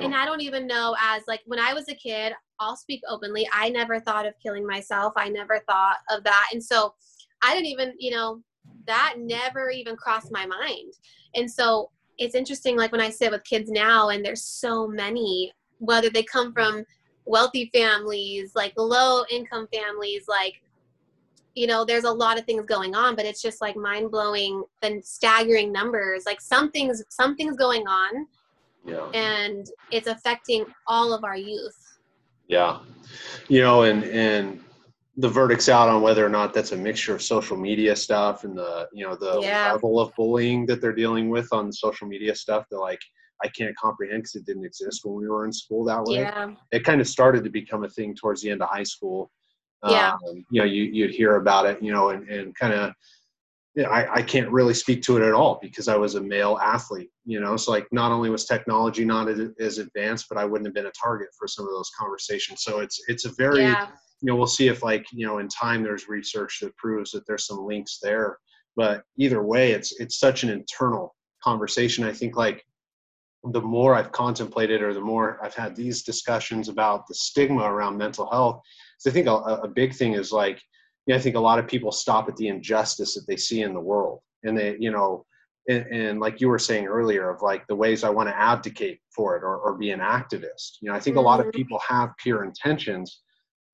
and I don't even know as like when I was a kid, I'll speak openly. I never thought of killing myself. I never thought of that. And so I didn't even, you know, that never even crossed my mind. And so it's interesting like when I sit with kids now and there's so many whether they come from wealthy families, like low income families, like you know, there's a lot of things going on, but it's just like mind blowing and staggering numbers. Like something's something's going on yeah and it's affecting all of our youth. Yeah, you know, and and the verdict's out on whether or not that's a mixture of social media stuff and the you know the Yeah. level of bullying that they're dealing with on social media stuff. They're like, I can't comprehend because it didn't exist when we were in school that way. Yeah. It kind of started to become a thing towards the end of high school. Yeah. Um, you know, you you'd hear about it, you know, and and kind of. Yeah, I, I can't really speak to it at all because I was a male athlete, you know. So like, not only was technology not as, as advanced, but I wouldn't have been a target for some of those conversations. So it's it's a very Yeah. You know we'll see if like you know in time there's research that proves that there's some links there. But either way it's it's such an internal conversation. I think like the more i've contemplated or the more i've had these discussions about the stigma around mental health so i think a, a big thing is like you know, i think a lot of people stop at the injustice that they see in the world. And they you know and, and like you were saying earlier of like the ways i want to advocate for it or, or be an activist. You know i think a lot of Mhm. people have pure intentions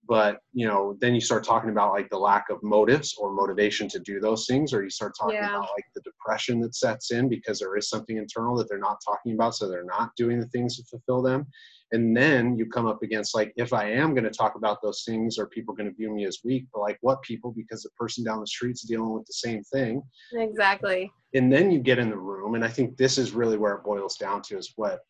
but you know then you start talking about like the lack of motives or motivation to do those things or you start talking Yeah. about like the depression that sets in because there is something internal that they're not talking about so they're not doing the things to fulfill them and then you come up against like if i am going to talk about those things are people going to view me as weak but like what people because the person down the street's dealing with the same thing Exactly. and then you get in the room and i think this is really where it boils down to is what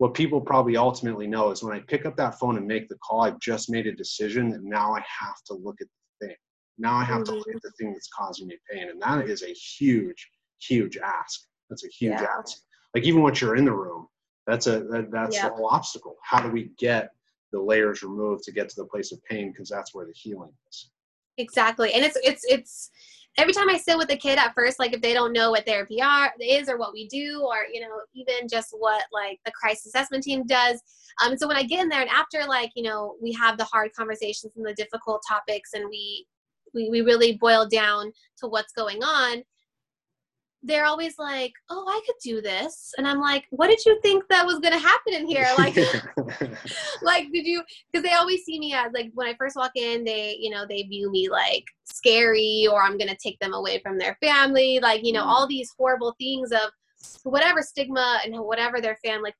what people probably ultimately know is when i pick up that phone and make the call i've just made a decision that now i have to look at the thing now i have to look Mhm. at the thing that's causing me pain and that is a huge huge ask that's a huge Yeah. ask like even once you're in the room that's a that, that's Yeah. the whole obstacle how do we get the layers removed to get to the place of pain because that's where the healing is Exactly. And it's it's it's every time I sit with a kid at first, like if they don't know what therapy are, is or what we do, or you know, even just what like the crisis assessment team does. Um, so when I get in there and after like, you know, we have the hard conversations and the difficult topics and we we, we really boil down to what's going on, they're always like, Oh, I could do this. And I'm like, what did you think that was gonna happen in here? Like like did you because they always see me as like when i first walk in they you know they view me like scary or i'm gonna take them away from their family like you know Mm. all these horrible things of whatever stigma and whatever their family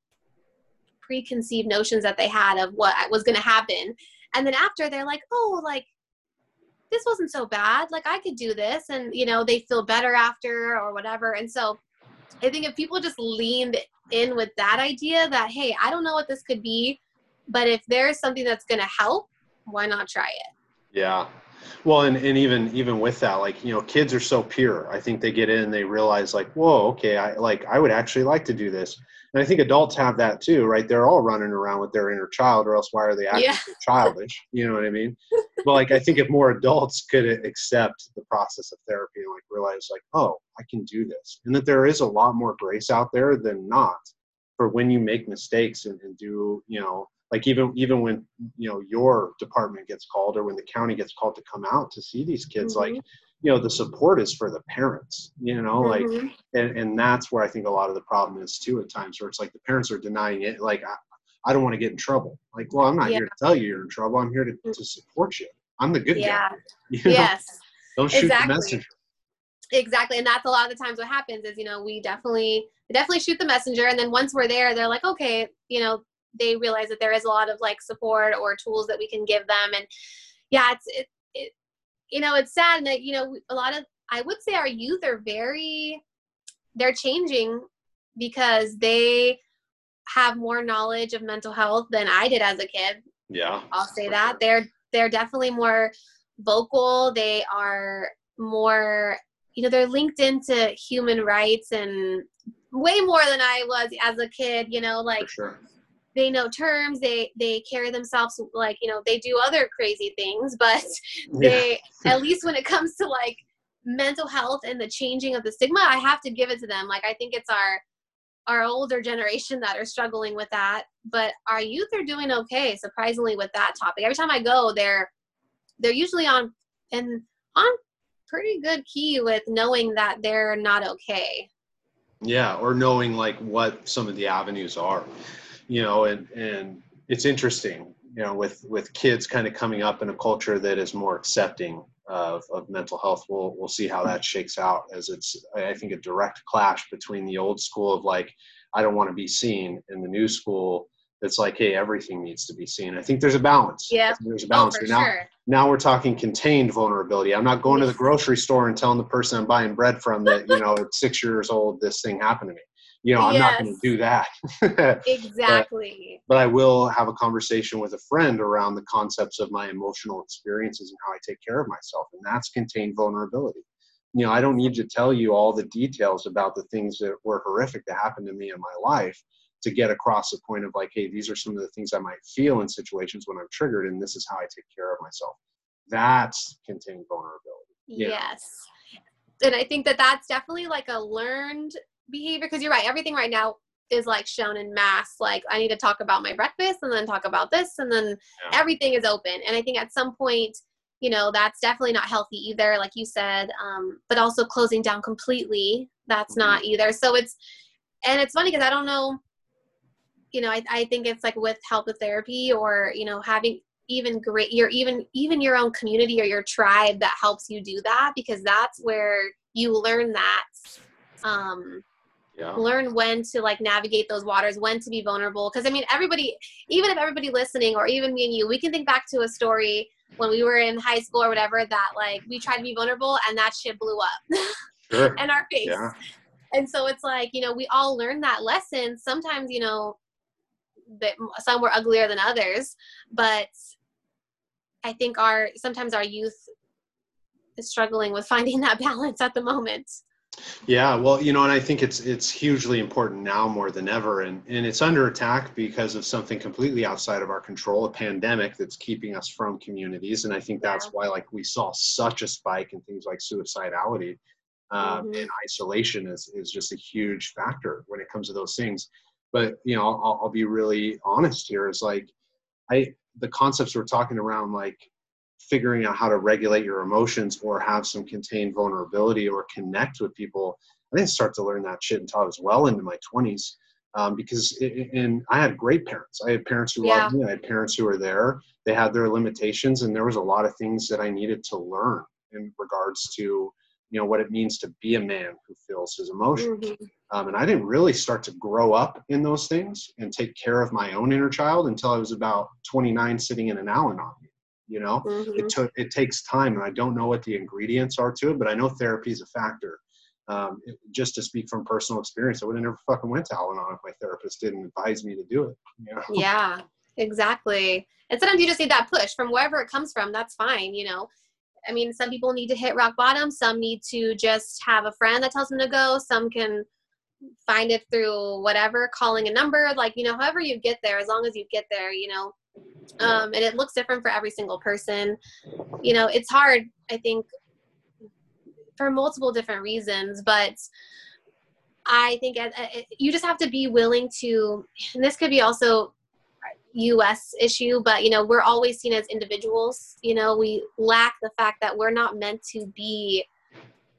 preconceived notions that they had of what was gonna happen and then after they're like oh like this wasn't so bad like i could do this and you know they feel better after or whatever and so i think if people just leaned in with that idea that hey i don't know what this could be but if there's something that's going to help why not try it Yeah. Well, and, and even even with that, like you know, kids are so pure. I think they get in and they realize like, whoa, okay, I like I would actually like to do this. And I think adults have that too, right? They're all running around with their inner child, or else why are they acting Yeah. so childish? You know what I mean? But like, I think if more adults could accept the process of therapy and like realize like, oh, I can do this, and that there is a lot more grace out there than not for when you make mistakes and, and do you know like even even when you know your department gets called or when the county gets called to come out to see these kids like you know the support is for the parents you know like Mhm. and, and that's where i think a lot of the problem is too at times where it's like the parents are denying it like i, I don't want to get in trouble like well i'm not Yeah. here to tell you you're in trouble i'm here to, to support you i'm the good yeah guy you know? yes don't shoot exactly. the messenger exactly and that's a lot of the times what happens is you know we definitely definitely shoot the messenger and then once we're there they're like okay you know they realize that there is a lot of like support or tools that we can give them and yeah it's it, it you know it's sad that you know a lot of i would say our youth are very they're changing because they have more knowledge of mental health than i did as a kid yeah I'll say that sure. they're they're definitely more vocal. They are more, you know, they're linked into human rights and way more than I was as a kid. You know, like sure they know terms. They they carry themselves like you know they do other crazy things, but they at least when it comes to like mental health and the changing of the stigma, I have to give it to them. Like I think it's our our older generation that are struggling with that, but our youth are doing okay, surprisingly, with that topic. Every time I go, they're they're usually on and on pretty good key with knowing that they're not okay. yeah or knowing like what some of the avenues are you know and and it's interesting you know with with kids kind of coming up in a culture that is more accepting of, of mental health we'll we'll see how that shakes out as it's i think a direct clash between the old school of like i don't want to be seen and the new school that's like hey everything needs to be seen i think there's a balance Yeah. There's a Oh, balance for now sure. now we're talking contained vulnerability. I'm not going to the grocery store and telling the person I'm buying bread from that, you know, at six years old, this thing happened to me. You know, I'm yes. not going to do that. exactly. But, but, I will have a conversation with a friend around the concepts of my emotional experiences and how I take care of myself. And that's contained vulnerability. You know, I don't need to tell you all the details about the things that were horrific that happened to me in my life to get across the point of like, hey, these are some of the things I might feel in situations when I'm triggered, and this is how I take care of myself. That's contained vulnerability. Yes. And I think that that's definitely like a learned behavior because you're right. Everything right now is like shown in mass. Like, I need to talk about my breakfast and then talk about this, and then yeah. everything is open. And I think at some point, you know, that's definitely not healthy either, like you said. Um, but also closing down completely, that's mm-hmm. not either. So it's, and it's funny because I don't know you know I, I think it's like with help with therapy or you know having even great your even even your own community or your tribe that helps you do that because that's where you learn that um yeah. learn when to like navigate those waters when to be vulnerable because i mean everybody even if everybody listening or even me and you we can think back to a story when we were in high school or whatever that like we tried to be vulnerable and that shit blew up sure. in our face yeah. and so it's like you know we all learn that lesson sometimes you know that some were uglier than others but i think our sometimes our youth is struggling with finding that balance at the moment yeah well you know and i think it's it's hugely important now more than ever and and it's under attack because of something completely outside of our control a pandemic that's keeping us from communities and i think that's why like we saw such a spike in things like suicidality um, mm-hmm. and isolation is, is just a huge factor when it comes to those things but you know I'll, I'll be really honest here is like i the concepts we're talking around like figuring out how to regulate your emotions or have some contained vulnerability or connect with people i didn't start to learn that shit until i was well into my 20s um, because it, and i had great parents. I had parents who yeah. loved me. I had parents who were there. They had their limitations and there was a lot of things that i needed to learn in regards to you know what it means to be a man who feels his emotions. Mm-hmm. um, and i didn't really start to grow up in those things and take care of my own inner child until i was about 29 sitting in an al-anon you know mm-hmm. it took it takes time and i don't know what the ingredients are to it but i know therapy is a factor um, it, just to speak from personal experience i would have never fucking went to al-anon if my therapist didn't advise me to do it you know? yeah exactly and sometimes you just need that push from wherever it comes from that's fine you know I mean, some people need to hit rock bottom. Some need to just have a friend that tells them to go. Some can find it through whatever, calling a number, like, you know, however you get there, as long as you get there, you know. Um, and it looks different for every single person. You know, it's hard, I think, for multiple different reasons, but I think you just have to be willing to, and this could be also US issue, but you know, we're always seen as individuals. You know, we lack the fact that we're not meant to be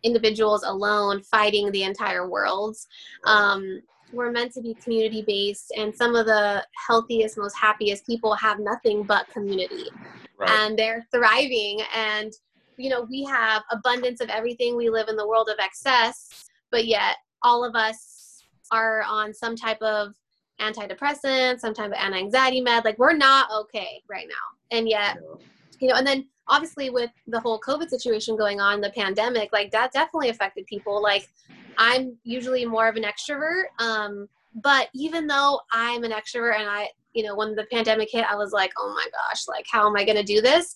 individuals alone fighting the entire world. Um, we're meant to be community based, and some of the healthiest, most happiest people have nothing but community, right. and they're thriving. And you know, we have abundance of everything. We live in the world of excess, but yet all of us are on some type of antidepressants, sometimes anti-anxiety med. Like we're not okay right now. And yet, you know, and then obviously with the whole COVID situation going on, the pandemic, like that definitely affected people. Like I'm usually more of an extrovert. Um, but even though I'm an extrovert and I, you know, when the pandemic hit, I was like, oh my gosh, like how am I going to do this?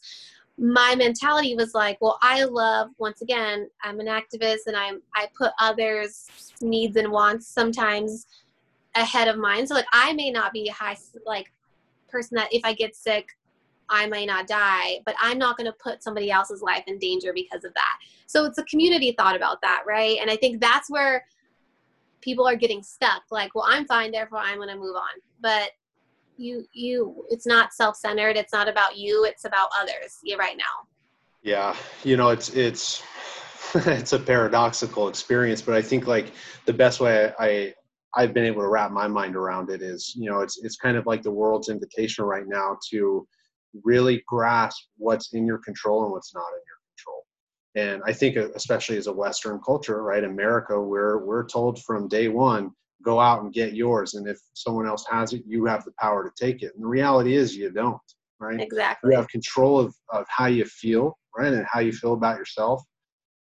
My mentality was like, well, I love once again, I'm an activist and I'm I put others' needs and wants sometimes ahead of mine. So like I may not be a high like person that if I get sick, I may not die, but I'm not going to put somebody else's life in danger because of that. So it's a community thought about that, right? And I think that's where people are getting stuck. Like, well, I'm fine, therefore I'm going to move on. But you, you, it's not self-centered. It's not about you. It's about others. Yeah, right now. Yeah, you know, it's it's it's a paradoxical experience, but I think like the best way I I've been able to wrap my mind around it is, you know, it's it's kind of like the world's invitation right now to really grasp what's in your control and what's not in your control. And I think uh, especially as a Western culture, right, America, we're we're told from day one, go out and get yours. And if someone else has it, you have the power to take it. And the reality is you don't. right? Exactly. You have control of, of how you feel, right? And how you feel about yourself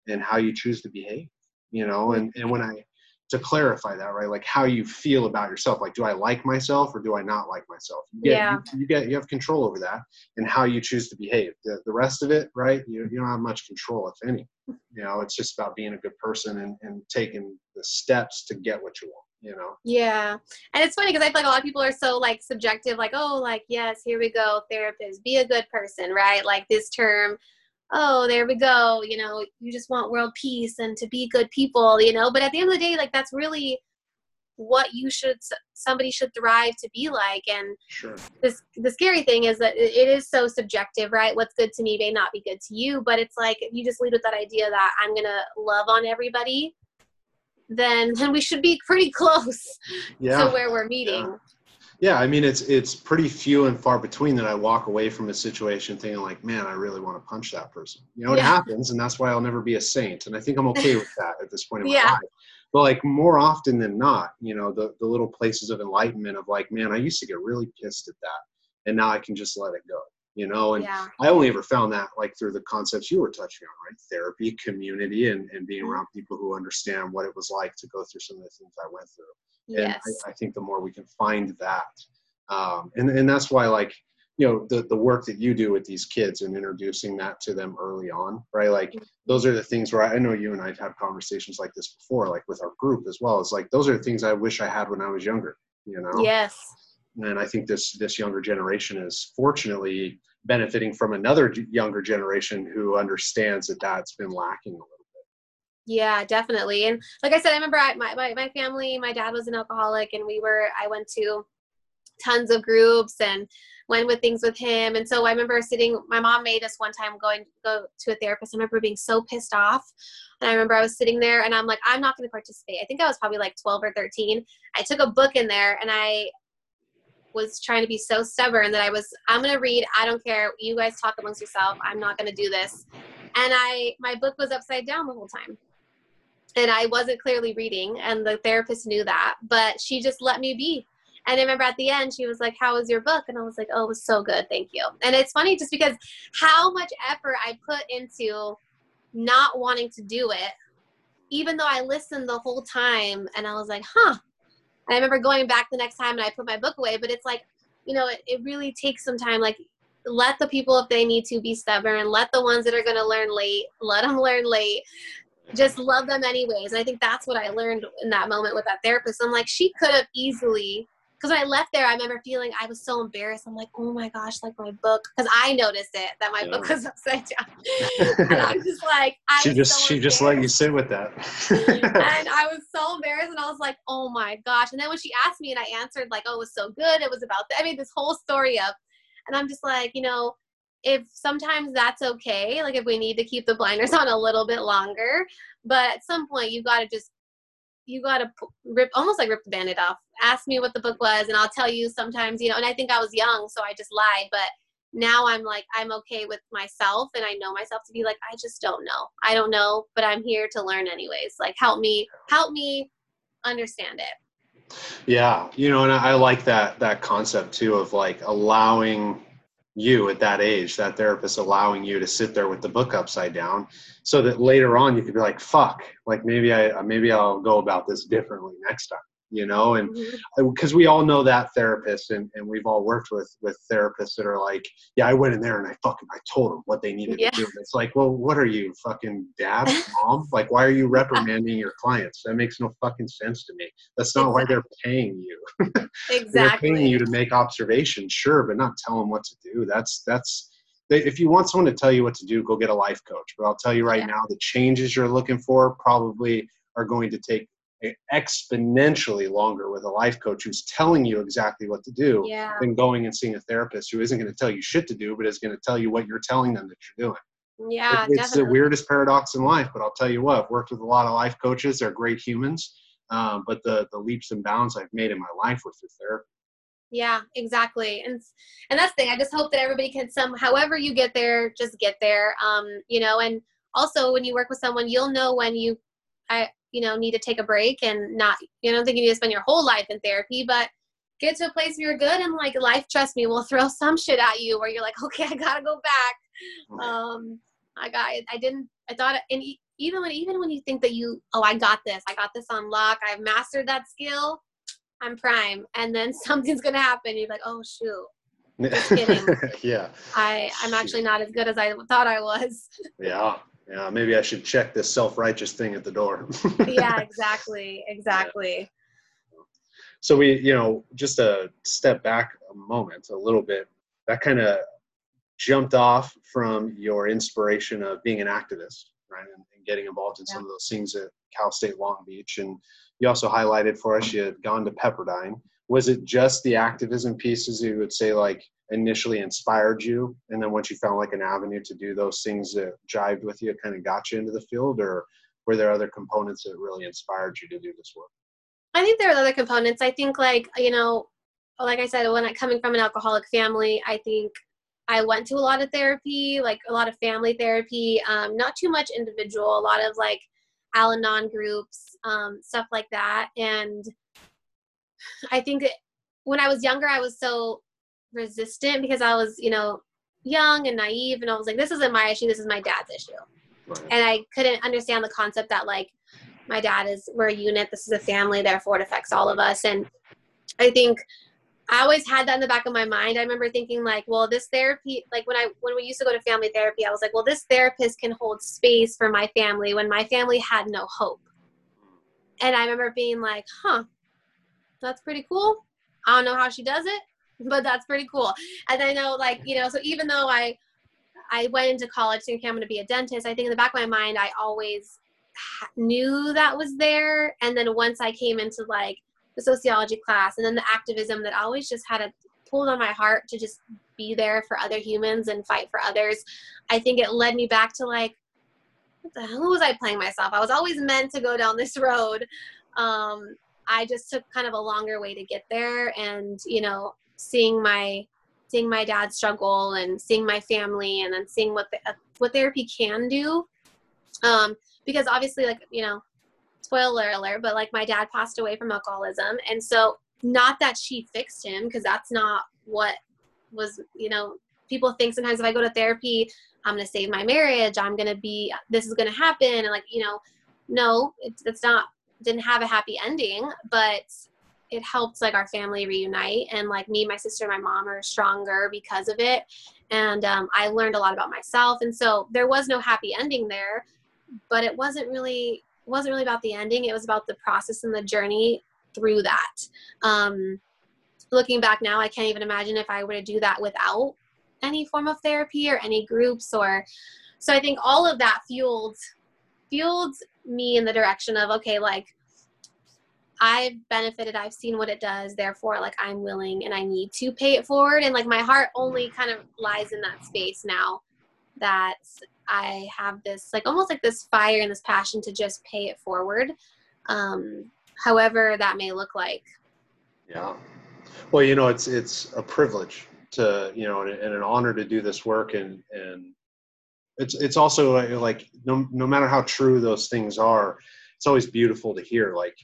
and how you choose to behave, you know? And, and when I, to clarify that, right? Like how you feel about yourself. Like, do I like myself or do I not like myself? You get, Yeah. you, you get, you have control over that and how you choose to behave. The, the rest of it, right? You, you don't have much control, if any. You know, it's just about being a good person and, and taking the steps to get what you want, you know? Yeah. And it's funny because I feel like a lot of people are so like subjective, like, oh, like, yes, here we go, therapist, be a good person, right? Like this term, oh, there we go, you know, you just want world peace and to be good people, you know, but at the end of the day, like that's really what you should somebody should thrive to be like. And Sure. this the scary thing is that it is so subjective right? What's good to me may not be good to you but it's like if you just lead with that idea that i'm gonna love on everybody then then we should be pretty close Yeah. to where we're meeting. Yeah, I mean it's it's pretty few and far between that I walk away from a situation thinking like, man, I really want to punch that person. You know, it Yeah. happens, and that's why I'll never be a saint. And I think I'm okay with that at this point in my Yeah. life. But like more often than not, you know, the the little places of enlightenment of like, man, I used to get really pissed at that, and now I can just let it go. You know, and yeah. I only ever found that like through the concepts you were touching on, right? Therapy, community, and, and being Mm-hmm. around people who understand what it was like to go through some of the things I went through. And yes. I, I think the more we can find that um, and, and that's why like you know the, the work that you do with these kids and introducing that to them early on right? Like those are the things where i know you and i've had conversations like this before like with our group as well. It's like those are the things i wish i had when i was younger you know? Yes and i think this this younger generation is fortunately benefiting from another younger generation who understands that that's been lacking a little bit. Yeah, definitely. And like I said, I remember I, my, my, my family, my dad was an alcoholic and we were, I went to tons of groups and went with things with him. And so I remember sitting, my mom made us one time going, go to a therapist. I remember being so pissed off. And I remember I was sitting there and I'm like, I'm not going to participate. I think I was probably like 12 or 13. I took a book in there and I was trying to be so stubborn that I was, I'm going to read. I don't care. You guys talk amongst yourself. I'm not going to do this. And I, my book was upside down the whole time and I wasn't clearly reading, and the therapist knew that, but she just let me be. And I remember at the end, she was like, How was your book? And I was like, Oh, it was so good. Thank you. And it's funny just because how much effort I put into not wanting to do it, even though I listened the whole time and I was like, Huh. And I remember going back the next time and I put my book away, but it's like, you know, it, it really takes some time. Like, let the people, if they need to, be stubborn. Let the ones that are going to learn late, let them learn late just love them anyways. And I think that's what I learned in that moment with that therapist. I'm like, she could have easily, because when I left there, I remember feeling I was so embarrassed. I'm like, oh my gosh, like my book, because I noticed it that my book was upside down. and I'm just like, I she just so she just let you sit with that and I was so embarrassed, and I was like, "Oh my gosh!" And then when she asked me, and I answered like, "Oh, it was so good. It was about." The, I mean, this whole story up, and I'm just like, you know, if sometimes that's okay, like if we need to keep the blinders on a little bit longer, but at some point you've got to just you got to rip almost like rip the band-aid off. Ask me what the book was and i'll tell you sometimes you know and i think i was young so i just lied but now i'm like i'm okay with myself and i know myself to be like i just don't know. I don't know but i'm here to learn anyways. Like help me help me understand it. Yeah, you know, and I like that that concept too of like allowing you at that age, that therapist allowing you to sit there with the book upside down, so that later on you could be like, "Fuck, like maybe I maybe I'll go about this differently next time," you know, and mm-hmm. because we all know that therapist and, and we've all worked with with therapists that are like yeah i went in there and i fucking i told them what they needed Yeah. to do. And it's like well what are you fucking dad mom? Like why are you reprimanding your clients? That makes no fucking sense to me. That's not why they're paying you. Exactly they're paying you to make observations sure but not tell them what to do. That's that's they- if you want someone to tell you what to do go get a life coach. But i'll tell you right Yeah. now the changes you're looking for probably are going to take exponentially longer with a life coach who's telling you exactly what to do yeah than going and seeing a therapist who isn't going to tell you shit to do, but is going to tell you what you're telling them that you're doing. yeah It- it's the weirdest paradox in life, but I'll tell you what, I've worked with a lot of life coaches. They're great humans. Um, but the, the leaps and bounds I've made in my life were through therapy. Yeah, exactly. And and that's the thing. I just hope that everybody can some however you get there, just get there. Um, you know, and also when you work with someone, you'll know when you I you know, need to take a break and not you don't think you need to spend your whole life in therapy, but get to a place where you're good and like life trust me will throw some shit at you where you're like okay i gotta go back. Um i got i didn't i thought and even when even when you think that you oh i got this. I got this on lock i've mastered that skill i'm prime. And then something's gonna happen. You're like oh shoot. Just kidding. Yeah. I i'm actually not as good as i thought i was. Yeah yeah maybe i should check this self-righteous thing at the door yeah exactly exactly yeah. so we you know just a step back a moment a little bit that kind of jumped off from your inspiration of being an activist right and, and getting involved in yeah. some of those things at cal state long beach and you also highlighted for us you had gone to pepperdine was it just the activism pieces you would say like initially inspired you and then once you found like an avenue to do those things that jived with you kind of got you into the field or were there other components that really inspired you to do this work? I think there are other components. I think like you know like i said when i coming from an alcoholic family i think i went to a lot of therapy like a lot of family therapy um, not too much individual a lot of like al-anon groups um, stuff like that. And I think when I was younger, I was so resistant because I was, you know, young and naive, and I was like, this isn't my issue, this is my dad's issue. Right. And I couldn't understand the concept that, like, my dad is, we're a unit, this is a family, therefore it affects all of us. And I think I always had that in the back of my mind. I remember thinking like, well, this therapy, like when I when we used to go to family therapy, I was like, well, this therapist can hold space for my family when my family had no hope. And I remember being like, huh, that's pretty cool. I don't know how she does it, but that's pretty cool. And I know, like, you know, so even though I, I went into college thinking I'm going to be a dentist, I think in the back of my mind, I always knew that was there. And then once I came into like the sociology class and then the activism that always just had a pulled on my heart to just be there for other humans and fight for others, I think it led me back to like, what the hell was I playing myself? I was always meant to go down this road. Um, I just took kind of a longer way to get there and, you know, seeing my seeing my dad struggle and seeing my family and then seeing what the, what therapy can do. Um, because obviously like, you know, spoiler alert, but like my dad passed away from alcoholism. And so not that she fixed him because that's not what was, you know, people think sometimes if I go to therapy, I'm going to save my marriage. I'm going to be, this is going to happen. And like, you know, no, it's, it's not didn't have a happy ending, but it helped like our family reunite and like me my sister my mom are stronger because of it. And um, i learned a lot about myself and so there was no happy ending there but it wasn't really wasn't really about the ending. It was about the process and the journey through that. Um, looking back now i can't even imagine if i were to do that without any form of therapy or any groups or so i think all of that fueled fueled me in the direction of okay like I've benefited, I've seen what it does, therefore, like I'm willing and I need to pay it forward. And like my heart only kind of lies in that space now that I have this, like almost like this fire and this passion to just pay it forward, um, however that may look like. Yeah. Well, you know, it's it's a privilege to you know and, and an honor to do this work and and it's it's also like no no matter how true those things are, it's always beautiful to hear. Like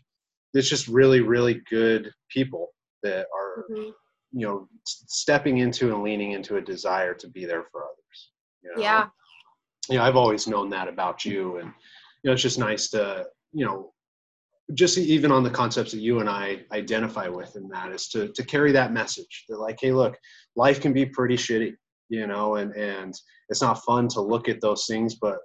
it's just really really good people that are mm-hmm. you know stepping into and leaning into a desire to be there for others. You know? Yeah. You know, I've always known that about you, and you know, it's just nice to you know just even on the concepts that you and I identify with in that is to to carry that message that like, hey, look, life can be pretty shitty you know, and and it's not fun to look at those things, but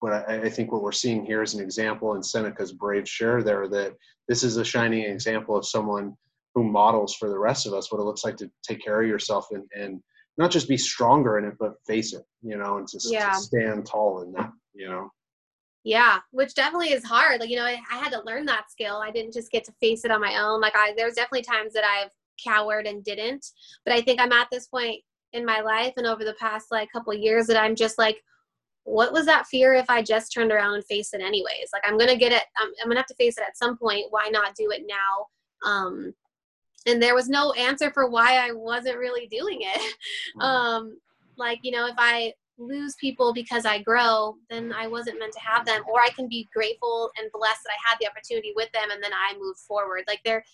what I, I, think what we're seeing here is an example in Seneca's brave share there that this is a shining example of someone who models for the rest of us what it looks like to take care of yourself and, and not just be stronger in it, but face it, you know, and to, yeah. to stand tall in that, you know. Yeah, which definitely is hard. Like, you know, I, I had to learn that skill. I didn't just get to face it on my own. Like I, there's definitely times that I've cowered and didn't, but I think I'm at this point in my life and over the past like couple years that I'm just like, what was that fear if I just turned around and faced it anyways? Like I'm gonna get it. I'm, I'm gonna have to face it at some point. Why not do it now? Um, and there was no answer for why I wasn't really doing it. Mm-hmm. Um, like you know, if I lose people because I grow, then I wasn't meant to have them. Or I can be grateful and blessed that I had the opportunity with them, and then I move forward. Like there,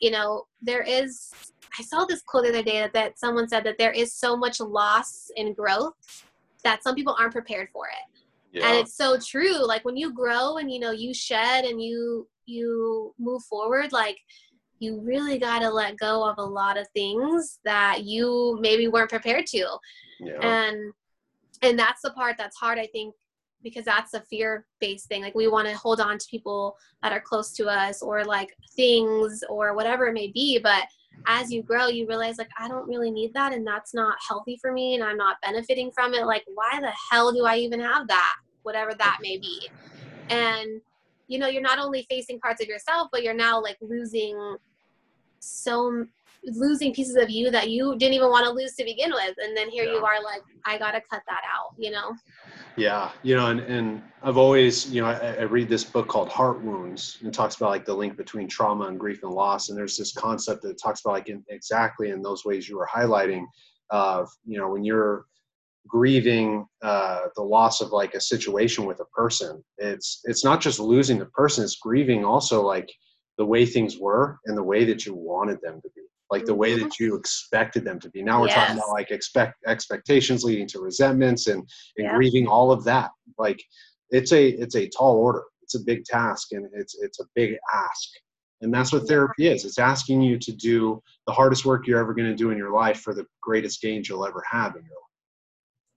you know, there is I saw this quote the other day that, that someone said that there is so much loss in growth that some people aren't prepared for it. Yeah. And it's so true. Like when you grow and you know you shed and you you move forward, like you really got to let go of a lot of things that you maybe weren't prepared to. Yeah. And and that's the part that's hard I think because that's a fear based thing. Like we want to hold on to people that are close to us or like things or whatever it may be, but as you grow, you realize like I don't really need that and that's not healthy for me and I'm not benefiting from it. Like why the hell do I even have that? Whatever that may be. And you know, you're not only facing parts of yourself, but you're now like losing so losing pieces of you that you didn't even want to lose to begin with. And then here yeah. you are like i gotta cut that out you know? Yeah you know and, and i've always you know I, I, read this book called heart wounds and talks about like the link between trauma and grief and loss and there's this concept that talks about like in, exactly in those ways you were highlighting of you know when you're grieving uh, the loss of like a situation with a person it's it's not just losing the person it's grieving also like the way things were and the way that you wanted them to be like the way mm-hmm. that you expected them to be. Now we're yes. talking about like expect expectations leading to resentments and, and yeah. grieving all of that. Like it's a it's a tall order. It's a big task and it's it's a big ask. And that's what therapy is. It's asking you to do the hardest work you're ever going to do in your life for the greatest gains you'll ever have in your life.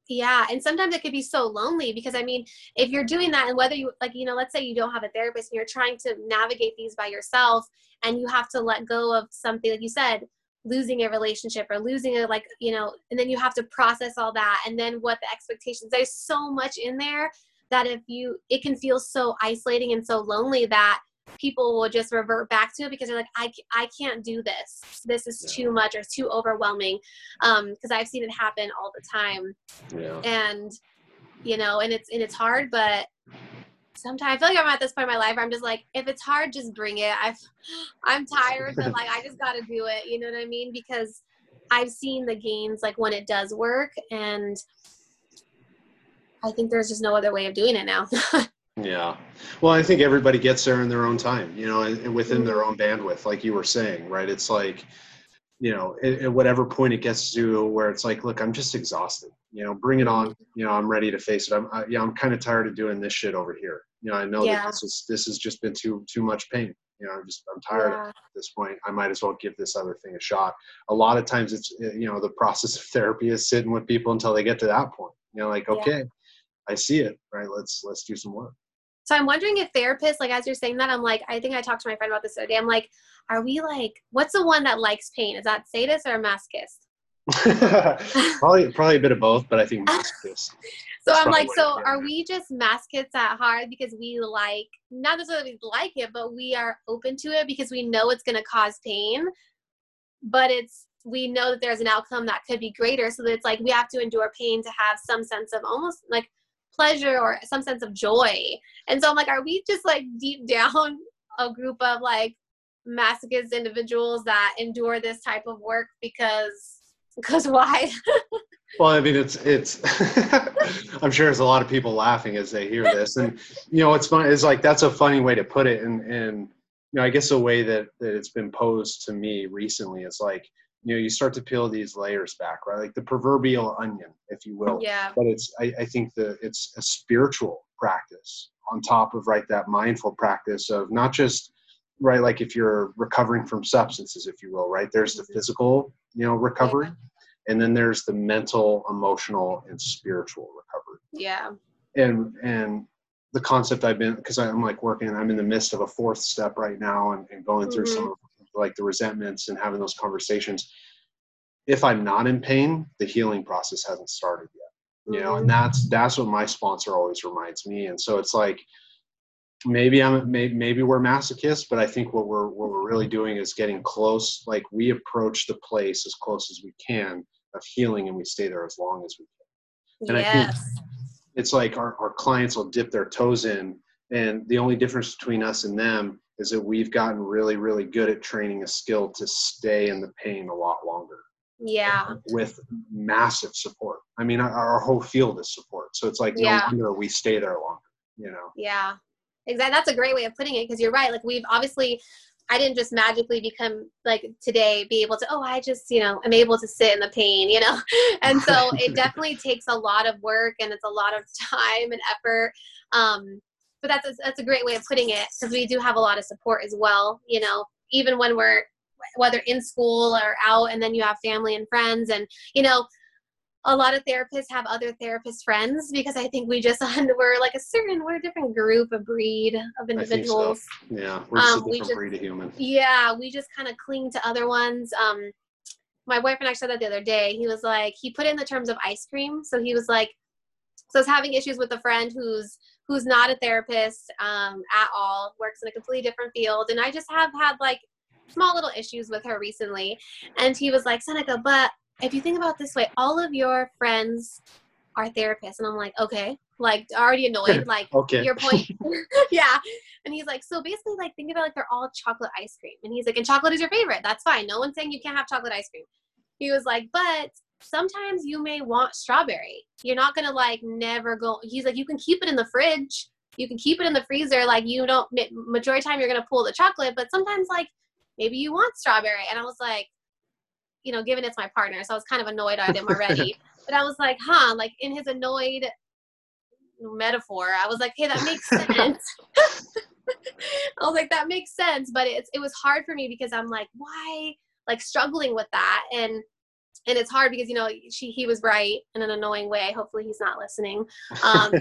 Yeah, and sometimes it could be so lonely because I mean, if you're doing that, and whether you like, you know, let's say you don't have a therapist and you're trying to navigate these by yourself, and you have to let go of something, like you said, losing a relationship or losing a like, you know, and then you have to process all that, and then what the expectations. There's so much in there that if you, it can feel so isolating and so lonely that people will just revert back to it because they're like i, I can't do this. This is yeah. too much or it's too overwhelming. Um because i've seen it happen all the time. Yeah. and you know and it's and it's hard but sometimes i feel like i'm at this point in my life where i'm just like if it's hard just bring it. I've i'm tired but like i just gotta do it. You know what i mean? Because i've seen the gains like when it does work and i think there's just no other way of doing it now Yeah. Well, I think everybody gets there in their own time, you know, and, and within their own bandwidth, like you were saying, right? It's like, you know, at, at, whatever point it gets to where it's like, look, I'm just exhausted, you know, bring it on. You know, I'm ready to face it. I'm, I, yeah, I'm kind of tired of doing this shit over here. You know, I know yeah. that this is, this has just been too, too much pain. You know, I'm just, I'm tired yeah. at this point. I might as well give this other thing a shot. A lot of times it's, eh, you know, the process of therapy is sitting with people until they get to that point. You know, like, okay, yeah. I see it, right? Let's, let's do some work. So I'm wondering if therapists, like as you're saying that, I'm like, I think I talked to my friend about this the other day. I'm like, are we like, what's the one that likes pain? Is that sadist or masochist? probably, probably a bit of both, but I think masochist. so I'm like, so are we just masochists at heart because we like, not necessarily like it, but we are open to it because we know it's going to cause pain, but it's, we know that there's an outcome that could be greater. So that it's like we have to endure pain to have some sense of almost like pleasure or some sense of joy. And so I'm like, are we just like deep down a group of like masochist individuals that endure this type of work because because why? well, I mean, it's it's. I'm sure there's a lot of people laughing as they hear this, and you know, it's fun. It's like that's a funny way to put it, and and you know, I guess the way that that it's been posed to me recently is like you know you start to peel these layers back right like the proverbial onion if you will yeah but it's i, I think that it's a spiritual practice on top of right that mindful practice of not just right like if you're recovering from substances if you will right there's the mm-hmm. physical you know recovery yeah. and then there's the mental emotional and spiritual recovery yeah and and the concept i've been because i'm like working i'm in the midst of a fourth step right now and, and going through mm-hmm. some of like the resentments and having those conversations if i'm not in pain the healing process hasn't started yet you know and mm-hmm. that's that's what my sponsor always reminds me and so it's like maybe i'm maybe, maybe we're masochists but i think what we're what we're really doing is getting close like we approach the place as close as we can of healing and we stay there as long as we can and yes. i think it's like our, our clients will dip their toes in and the only difference between us and them is that we've gotten really, really good at training a skill to stay in the pain a lot longer. Yeah. With massive support. I mean, our, our whole field is support. So it's like, yeah. no wonder we stay there longer, you know? Yeah. Exactly. That's a great way of putting it because you're right. Like, we've obviously, I didn't just magically become like today be able to oh I just you know I'm able to sit in the pain you know and so it definitely takes a lot of work and it's a lot of time and effort um but that's a, that's a great way of putting it because we do have a lot of support as well you know even when we're whether in school or out and then you have family and friends and you know a lot of therapists have other therapist friends because I think we just we're like a certain we're a different group, a breed of individuals. So. Yeah, we're just um, a different just, breed of human. Yeah, we just kind of cling to other ones. Um, my boyfriend actually said that the other day. He was like, he put in the terms of ice cream. So he was like, so I was having issues with a friend who's who's not a therapist um, at all, works in a completely different field, and I just have had like small little issues with her recently. And he was like, Seneca, but if you think about this way, all of your friends are therapists. And I'm like, okay, like already annoyed. Like okay. your point. yeah. And he's like, so basically like think about like they're all chocolate ice cream. And he's like, and chocolate is your favorite. That's fine. No one's saying you can't have chocolate ice cream. He was like, but sometimes you may want strawberry. You're not gonna like never go. He's like, you can keep it in the fridge. You can keep it in the freezer. Like you don't majority time you're gonna pull the chocolate, but sometimes like maybe you want strawberry. And I was like, you know, given it's my partner, so I was kind of annoyed at him already. but I was like, huh, like in his annoyed metaphor, I was like, hey, that makes sense. I was like, that makes sense. But it's it was hard for me because I'm like, why like struggling with that and and it's hard because you know she he was right in an annoying way hopefully he's not listening um,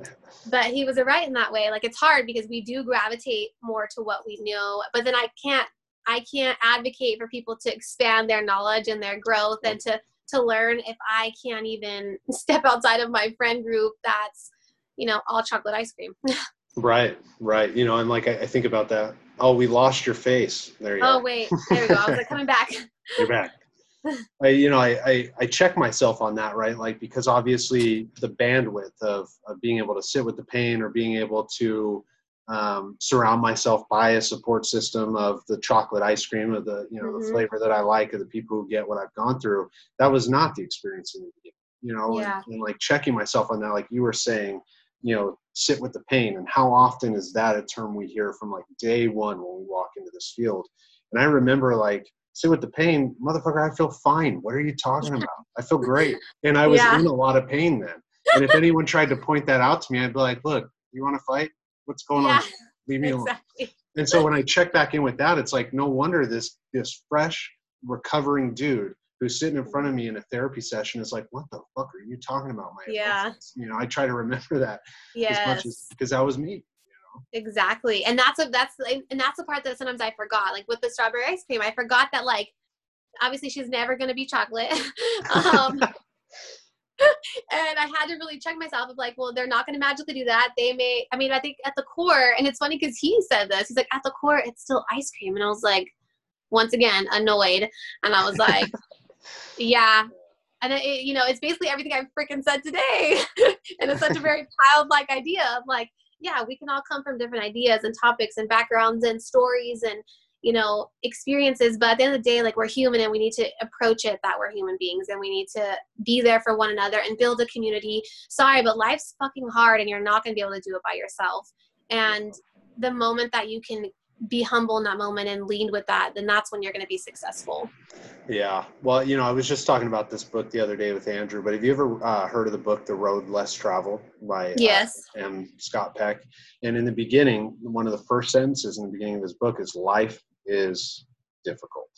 but he was right in that way like it's hard because we do gravitate more to what we know but then i can't I can't advocate for people to expand their knowledge and their growth and to to learn if I can't even step outside of my friend group that's, you know, all chocolate ice cream. right, right. You know, and like I, I, think about that. Oh, we lost your face. There you oh, go. Oh wait, there we go. I was like coming back. You're back. I, you know, I, I, I, check myself on that, right? Like, because obviously the bandwidth of, of being able to sit with the pain or being able to um, surround myself by a support system of the chocolate ice cream of the you know mm-hmm. the flavor that I like of the people who get what I've gone through. That was not the experience in the beginning, you know, yeah. and, and like checking myself on that, like you were saying, you know, sit with the pain. And how often is that a term we hear from like day one when we walk into this field? And I remember like sit with the pain, motherfucker, I feel fine. What are you talking about? I feel great. And I was yeah. in a lot of pain then. And if anyone tried to point that out to me, I'd be like, look, you want to fight? What's going yeah, on? Leave me exactly. alone. And so when I check back in with that, it's like no wonder this this fresh recovering dude who's sitting in front of me in a therapy session is like, what the fuck are you talking about? My yeah. Emotions? You know, I try to remember that yes. as much as because that was me. Exactly, and that's a that's and that's the part that sometimes I forgot. Like with the strawberry ice cream, I forgot that like obviously she's never going to be chocolate. um, and I had to really check myself of like, well, they're not going to magically do that. They may, I mean, I think at the core, and it's funny because he said this, he's like, at the core, it's still ice cream. And I was like, once again, annoyed. And I was like, yeah. And it, you know, it's basically everything I've freaking said today. and it's such a very childlike idea of like, yeah, we can all come from different ideas and topics and backgrounds and stories and you know experiences but at the end of the day like we're human and we need to approach it that we're human beings and we need to be there for one another and build a community. Sorry but life's fucking hard and you're not going to be able to do it by yourself. And the moment that you can be humble in that moment and lean with that then that's when you're going to be successful yeah well you know i was just talking about this book the other day with andrew but have you ever uh, heard of the book the road less traveled by uh, yes uh, m scott peck and in the beginning one of the first sentences in the beginning of his book is life is difficult.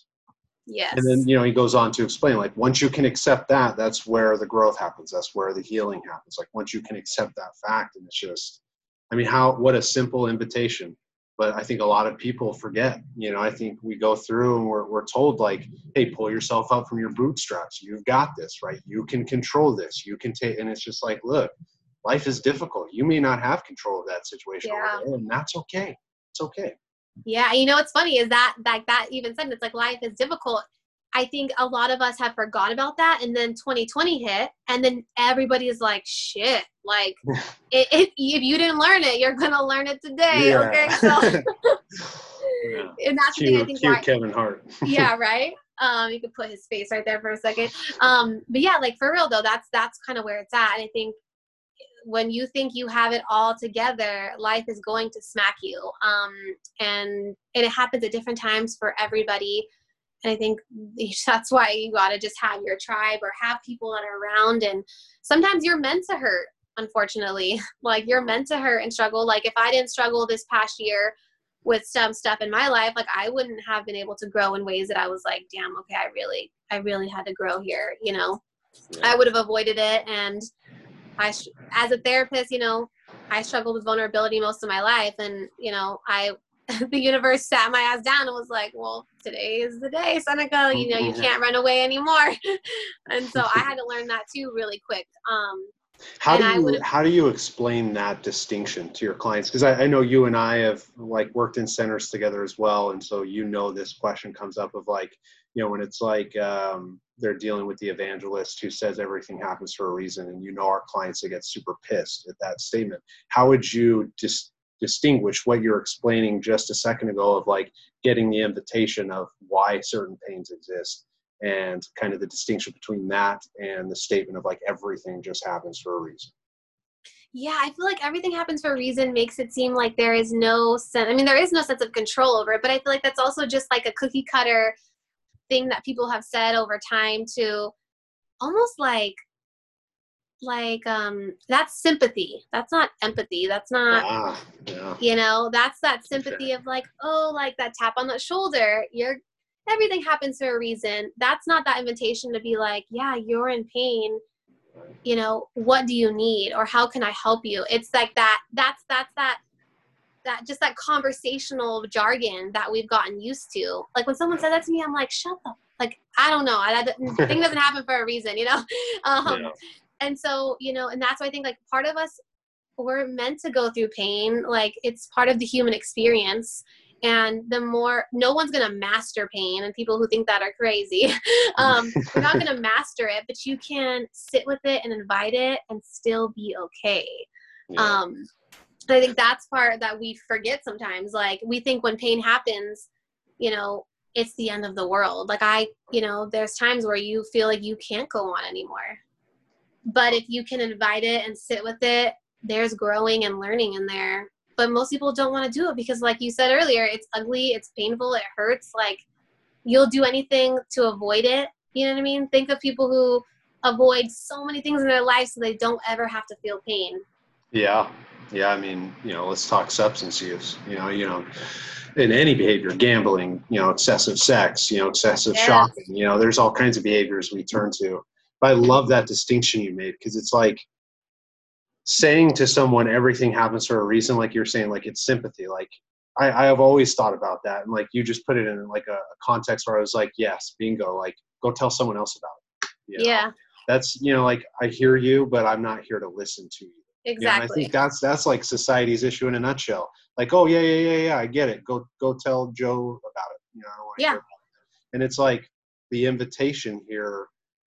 Yes. And then, you know, he goes on to explain like once you can accept that, that's where the growth happens. That's where the healing happens. Like once you can accept that fact, and it's just, I mean, how, what a simple invitation. But I think a lot of people forget. You know, I think we go through and we're, we're told, like, hey, pull yourself up from your bootstraps. You've got this, right? You can control this. You can take, and it's just like, look, life is difficult. You may not have control of that situation, yeah. there, and that's okay. It's okay. Yeah, you know what's funny is that that that even said it's like life is difficult. I think a lot of us have forgot about that, and then 2020 hit, and then everybody is like, "Shit!" Like, it, it, if you didn't learn it, you're gonna learn it today. Yeah. Okay, so yeah. and that's cute, the thing I think. Why, Kevin Hart. yeah, right. Um, you could put his face right there for a second. Um, but yeah, like for real though, that's that's kind of where it's at. And I think when you think you have it all together, life is going to smack you. Um, and, and it happens at different times for everybody. And I think that's why you got to just have your tribe or have people that are around. And sometimes you're meant to hurt, unfortunately. Like you're meant to hurt and struggle. Like if I didn't struggle this past year with some stuff in my life, like I wouldn't have been able to grow in ways that I was like, damn, okay, I really, I really had to grow here, you know? Yeah. I would have avoided it. And I, as a therapist, you know, I struggled with vulnerability most of my life. And, you know, I, the universe sat my ass down and was like, well, today is the day, Seneca, you know, you mm-hmm. can't run away anymore. and so I had to learn that too really quick. Um, how do you how do you explain that distinction to your clients? Because I, I, know you and I have like worked in centers together as well, and so you know this question comes up of like, you know, when it's like um, they're dealing with the evangelist who says everything happens for a reason, and you know our clients that get super pissed at that statement. How would you dis- distinguish what you're explaining just a second ago of like getting the invitation of why certain pains exist and kind of the distinction between that and the statement of like everything just happens for a reason? Yeah, I feel like everything happens for a reason makes it seem like there is no sense. I mean, there is no sense of control over it, but I feel like that's also just like a cookie cutter thing that people have said over time to almost like like um that's sympathy that's not empathy that's not ah, yeah. you know that's that sympathy of like oh like that tap on the shoulder you're everything happens for a reason that's not that invitation to be like yeah you're in pain you know what do you need or how can i help you it's like that that's that's that that just that conversational jargon that we've gotten used to. Like when someone said that to me, I'm like, shut up. Like I don't know. I, that thing doesn't happen for a reason, you know. Um, yeah. And so you know, and that's why I think like part of us we're meant to go through pain. Like it's part of the human experience. And the more, no one's gonna master pain, and people who think that are crazy. um, you're not gonna master it, but you can sit with it and invite it, and still be okay. Yeah. Um, I think that's part that we forget sometimes. Like we think when pain happens, you know, it's the end of the world. Like I, you know, there's times where you feel like you can't go on anymore. But if you can invite it and sit with it, there's growing and learning in there. But most people don't want to do it because like you said earlier, it's ugly, it's painful, it hurts. Like you'll do anything to avoid it. You know what I mean? Think of people who avoid so many things in their life so they don't ever have to feel pain. Yeah. Yeah, I mean, you know, let's talk substance use. You know, you know, in any behavior, gambling, you know, excessive sex, you know, excessive yes. shopping. You know, there's all kinds of behaviors we turn to. But I love that distinction you made because it's like saying to someone everything happens for a reason, like you're saying, like it's sympathy. Like I, I have always thought about that, and like you just put it in like a, a context where I was like, yes, bingo, like go tell someone else about it. You know? Yeah. That's you know, like I hear you, but I'm not here to listen to you Exactly. I think that's that's like society's issue in a nutshell. Like, oh yeah, yeah, yeah, yeah, I get it. Go go tell Joe about it. You know, yeah. And it's like the invitation here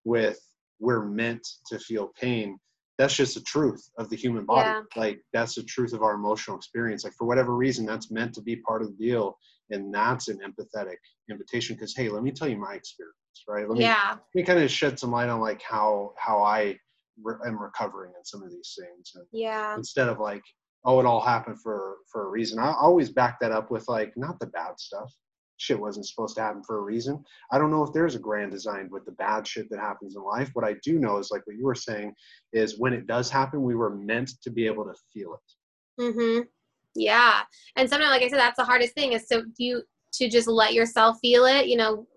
with we're meant to feel pain. That's just the truth of the human body. Yeah. Like that's the truth of our emotional experience. Like for whatever reason, that's meant to be part of the deal, and that's an empathetic invitation. Because hey, let me tell you my experience, right? Let me, yeah. let me kind of shed some light on like how how I re- am recovering in some of these things. And yeah. Instead of like, oh, it all happened for for a reason. I always back that up with like not the bad stuff. Shit wasn't supposed to happen for a reason. I don't know if there's a grand design with the bad shit that happens in life. What I do know is like what you were saying is when it does happen, we were meant to be able to feel it. Mm-hmm. Yeah. And sometimes, like I said, that's the hardest thing is to you to just let yourself feel it. You know,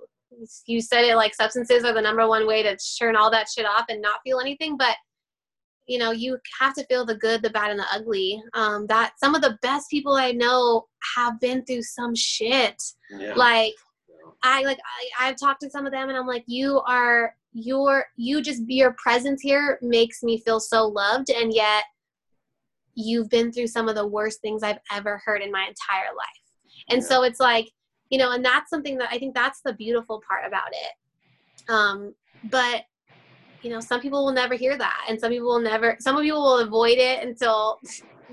you said it like substances are the number one way to turn all that shit off and not feel anything but you know you have to feel the good the bad and the ugly. Um that some of the best people i know have been through some shit. Yeah. like i like I, i've talked to some of them and i'm like you are your you just be your presence here makes me feel so loved and yet you've been through some of the worst things i've ever heard in my entire life. And yeah. so it's like you know and that's something that i think that's the beautiful part about it. Um but you know some people will never hear that and some people will never some of people will avoid it until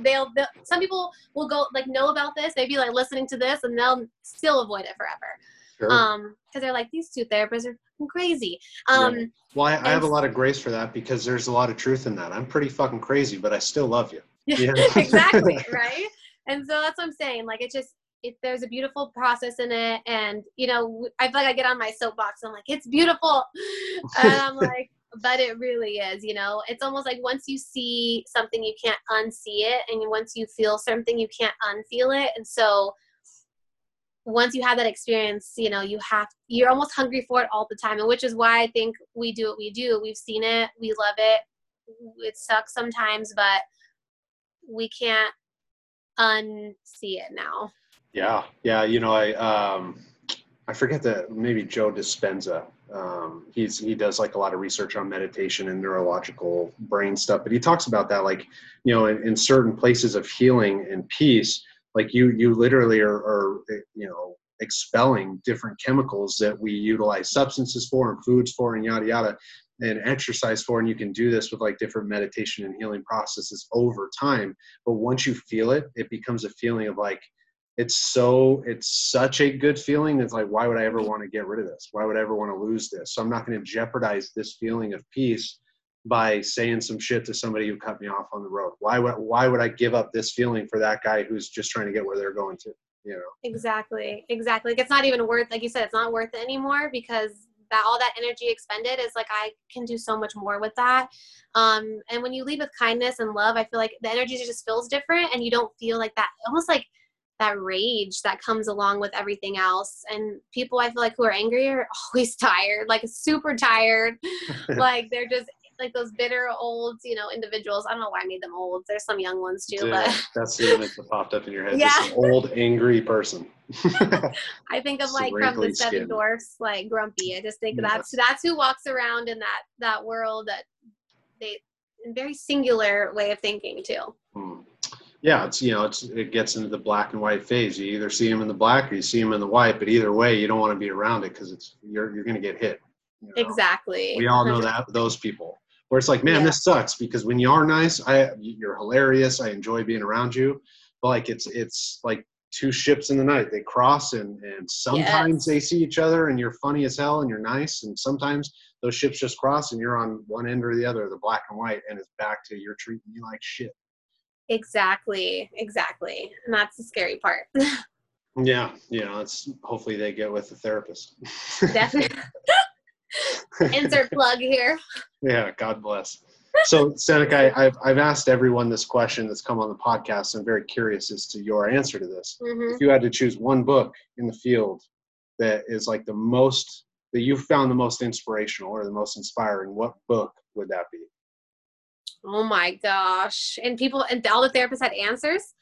they'll, they'll some people will go like know about this maybe like listening to this and they'll still avoid it forever Sure. Um, because they're like these two therapists are fucking crazy. Um, Yeah. Well, I, I have a lot of grace for that because there's a lot of truth in that. I'm pretty fucking crazy, but I still love you. Yeah. exactly right and so that's what i'm saying like it's just it, there's a beautiful process in it and you know i feel like i get on my soapbox i'm like it's beautiful and i'm like but it really is you know it's almost like once you see something you can't unsee it and once you feel something you can't unfeel it and so once you have that experience you know you have you're almost hungry for it all the time and which is why i think we do what we do we've seen it we love it it sucks sometimes but we can't unsee it now. Yeah, yeah. You know, I um, I forget that maybe Joe Dispenza. Um, he's he does like a lot of research on meditation and neurological brain stuff, but he talks about that like you know in, in certain places of healing and peace, like you you literally are, are you know expelling different chemicals that we utilize substances for and foods for and yada yada and exercise for and you can do this with like different meditation and healing processes over time but once you feel it it becomes a feeling of like it's so it's such a good feeling it's like why would i ever want to get rid of this why would i ever want to lose this so i'm not going to jeopardize this feeling of peace by saying some shit to somebody who cut me off on the road why would why would i give up this feeling for that guy who's just trying to get where they're going to you know Exactly, exactly. Like it's not even worth, like you said, it's not worth it anymore because that all that energy expended is like I can do so much more with that. Um, and when you leave with kindness and love, I feel like the energy just feels different, and you don't feel like that, almost like that rage that comes along with everything else. And people, I feel like who are angry are always tired, like super tired, like they're just like those bitter old, you know, individuals. I don't know why I made them old. There's some young ones too, Yeah, but that's the image that popped up in your head Yeah. this old angry person I think of like from the Seven skin. Dwarfs, like Grumpy. I just think Yes. that's that's who walks around in that that world that they very singular way of thinking too. Yeah, it's you know, it's it gets into the black and white phase. You either see him in the black or you see him in the white, but either way, you don't want to be around it because it's you're you're gonna get hit. you know? Exactly. We all know that those people where it's like, man, Yeah. this sucks because when you are nice, I you're hilarious. I enjoy being around you, but like it's it's like two ships in the night. They cross and and sometimes Yes. they see each other and you're funny as hell and you're nice, and sometimes those ships just cross and you're on one end or the other, the black and white, and it's back to you're treating me like shit. Exactly. Exactly. And that's the scary part. Yeah, yeah. it's hopefully they get with the therapist. Definitely. Insert plug here. yeah, God bless. So, Seneca, I, I've, I've asked everyone this question that's come on the podcast. I'm very curious as to your answer to this. hmm If you had to choose one book in the field that is like the most, that you found the most inspirational or the most inspiring, what book would that be? Oh my gosh. And people and all the therapists had answers.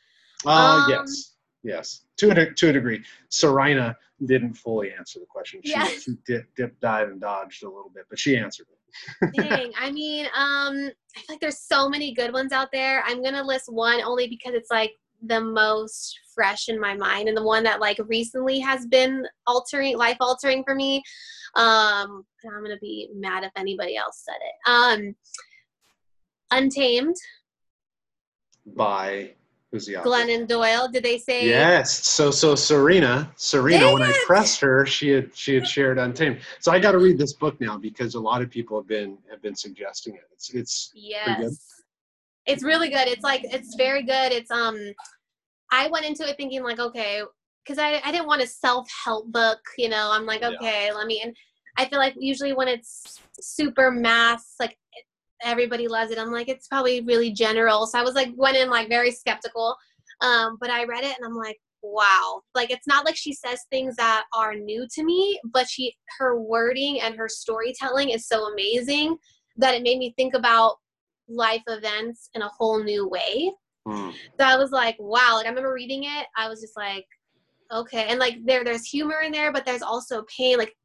Uh, Um, yes. Yes. To a, to a degree. Serena didn't fully answer the question. She, Yeah. she dip, dip, dive, and dodged a little bit, but she answered it. Dang. I mean, um, I feel like there's so many good ones out there. I'm gonna list one only because it's like the most fresh in my mind and the one that like recently has been altering life altering for me. Um, I'm gonna be mad if anybody else said it. Um Untamed, By who's the author? Glennon Doyle. Did they say Yes. So so Serena, Serena, Dang when I pressed her, she had she had shared Untamed. So I got to read this book now because a lot of people have been have been suggesting it. It's it's. Yes. It's really good. It's like it's very good. It's um I went into it thinking like, okay, because I, I didn't want a self-help book, you know. I'm like, Yeah. okay, let me and I feel like usually when it's super mass, like everybody loves it. I'm like, it's probably really general. So I was like went in like very skeptical. Um, but I read it and I'm like, wow. Like it's not like she says things that are new to me, but she her wording and her storytelling is so amazing that it made me think about life events in a whole new way. hmm, So I was like, wow. Like I remember reading it, I was just like, okay. And like there there's humor in there, but there's also pain. Like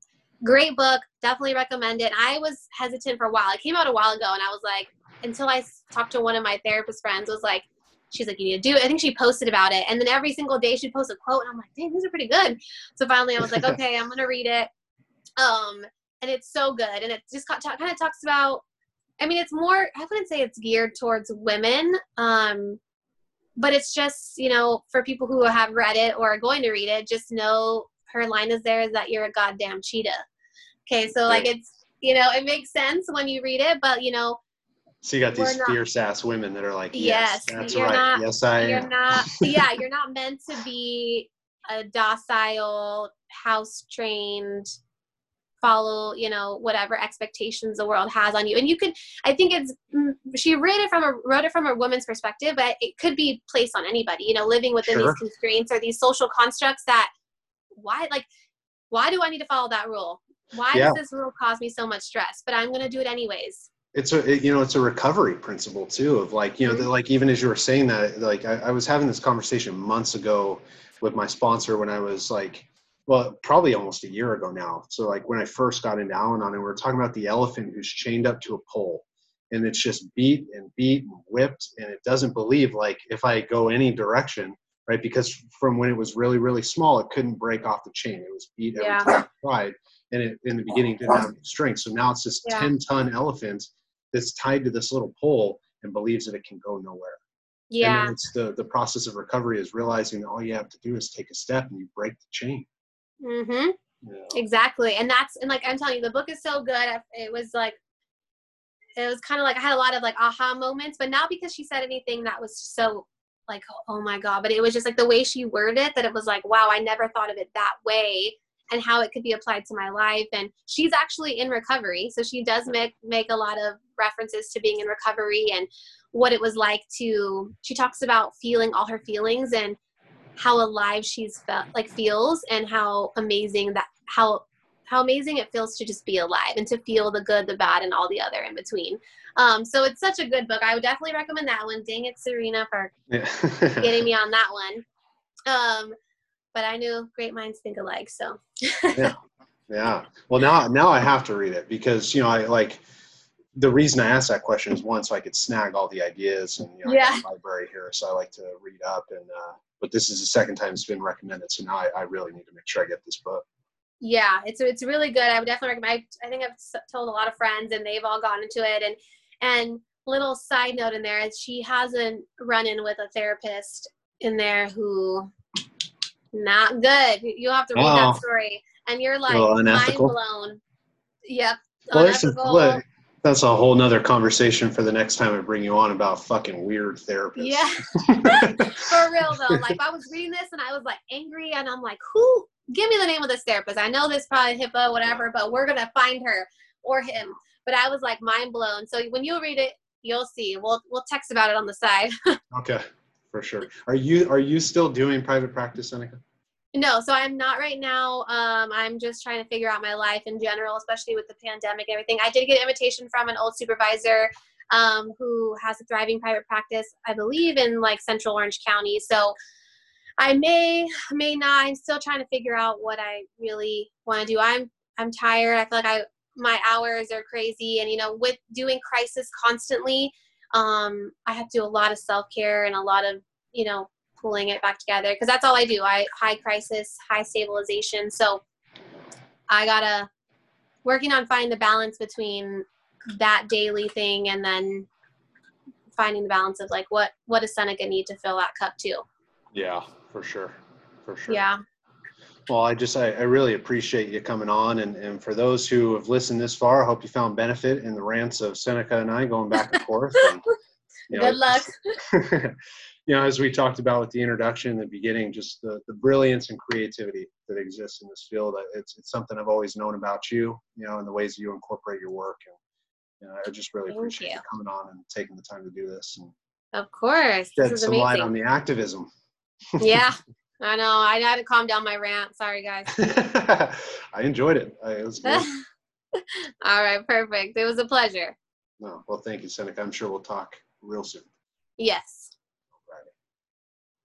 great book, definitely recommend it. I was hesitant for a while. It came out a while ago and I was like, until I talked to one of my therapist friends was like, she's like, you need to do it. I think she posted about it. And then every single day she'd post a quote and I'm like, dang, these are pretty good. So finally I was like, okay, I'm gonna read it. Um, and it's so good. And it just kind of talks about I mean, it's more, I wouldn't say it's geared towards women, um, but it's just, you know, for people who have read it or are going to read it, just know her line is there is that you're a goddamn cheetah. Okay, so like it's you know it makes sense when you read it, but you know. So you got these not- fierce ass women that are like, yes, Yes, that's you're right. not- yes, I you're am. not yeah you're not meant to be a docile house trained follow you know whatever expectations the world has on you and you could i think it's mm, she wrote it from a wrote it from a woman's perspective but it could be placed on anybody you know living within Sure. these constraints or these social constructs that why like why do i need to follow that rule why Yeah. does this rule cause me so much stress but i'm going to do it anyways it's a it- you know it's a recovery principle too of like you know Mhm. the, like even as you were saying that like I, I was having this conversation months ago with my sponsor when i was like well probably almost a year ago now so like when i first got into al-anon and we were talking about the elephant who's chained up to a pole and it's just beat and beat and whipped and it doesn't believe like if i go any direction right because from when it was really really small it couldn't break off the chain it was beat every Yeah. time it tried and it in the beginning didn't have any strength so now it's this Yeah. 10 ton elephant that's tied to this little pole and believes that it can go nowhere. Yeah then it's the, the process of recovery is realizing that all you have to do is take a step and you break the chain. mm-hmm know? exactly and that's and like i'm telling you the book is so good it was like it was kind of like i had a lot of like aha moments but not because she said anything that was so like oh my god. But it was just like the way she worded it that it was like wow i never thought of it that way and how it could be applied to my life. And she's actually in recovery. So she does make make a lot of references to being in recovery and what it was like to she talks about feeling all her feelings and how alive she's felt like feels and how amazing that how how amazing it feels to just be alive and to feel the good the bad and all the other in between um, so it's such a good book i would definitely recommend that one dang it serena for Yeah. getting me on that one um, but i knew great minds think alike so yeah. Yeah. Well, now, now I have to read it because, you know, I like the reason I asked that question is one, so I could snag all the ideas and, you know, a library here. So I like to read up and, uh, but this is the second time it's been recommended. So now I, I really need to make sure I get this book. Yeah it's it's really good. I would definitely recommend I, I think i've told a lot of friends and they've all gone into it. And and little side note in there is she has a run-in with a therapist in there who not good. You- you'll have to read that oh. story. And you're like mind blown. Yep Well, some, unethical. that's a whole nother conversation for the next time I bring you on about fucking weird therapists. yeah. For real though. Like i was reading this and i was like angry and i'm like who give me the name of this therapist. I know this probably hipaa whatever but we're gonna find her or him. But i was like mind blown. So when you read it you'll see. We'll we'll text about it on the side. Okay, for sure. Are you are you still doing private practice, Seneca? no so i'm not right now. Um i'm just trying to figure out my life in general especially with the pandemic and everything. I did get an invitation from an old supervisor um, who has a thriving private practice i believe in like central orange county. So I may, may not. I'm still trying to figure out what I really want to do. I'm, I'm tired. I feel like I, my hours are crazy, and you know, with doing crisis constantly, um, I have to do a lot of self care and a lot of, you know, pulling it back together because that's all I do. I high crisis, high stabilization. So I gotta working on finding the balance between that daily thing and then finding the balance of like what what does Seneca need to fill that cup too. Yeah, for sure, for sure. Yeah. Well, I just I, I really appreciate you coming on, and and for those who have listened this far, I hope you found benefit in the rants of Seneca and I going back and forth. And, you know, Good luck. you know, as we talked about with the introduction in the beginning, just the, the brilliance and creativity that exists in this field. uh, It's, it's something I've always known about you, you know, and the ways that you incorporate your work. And you know, I just really Thank appreciate you. you. coming on and taking the time to do this and Of course. shed This is some light on the activism. Yeah. I know. I had to calm down my rant. Sorry, guys. I enjoyed it. It was good. All right. Perfect. It was a pleasure. no, well, thank you, Seneca. I'm sure we'll talk real soon. Yes.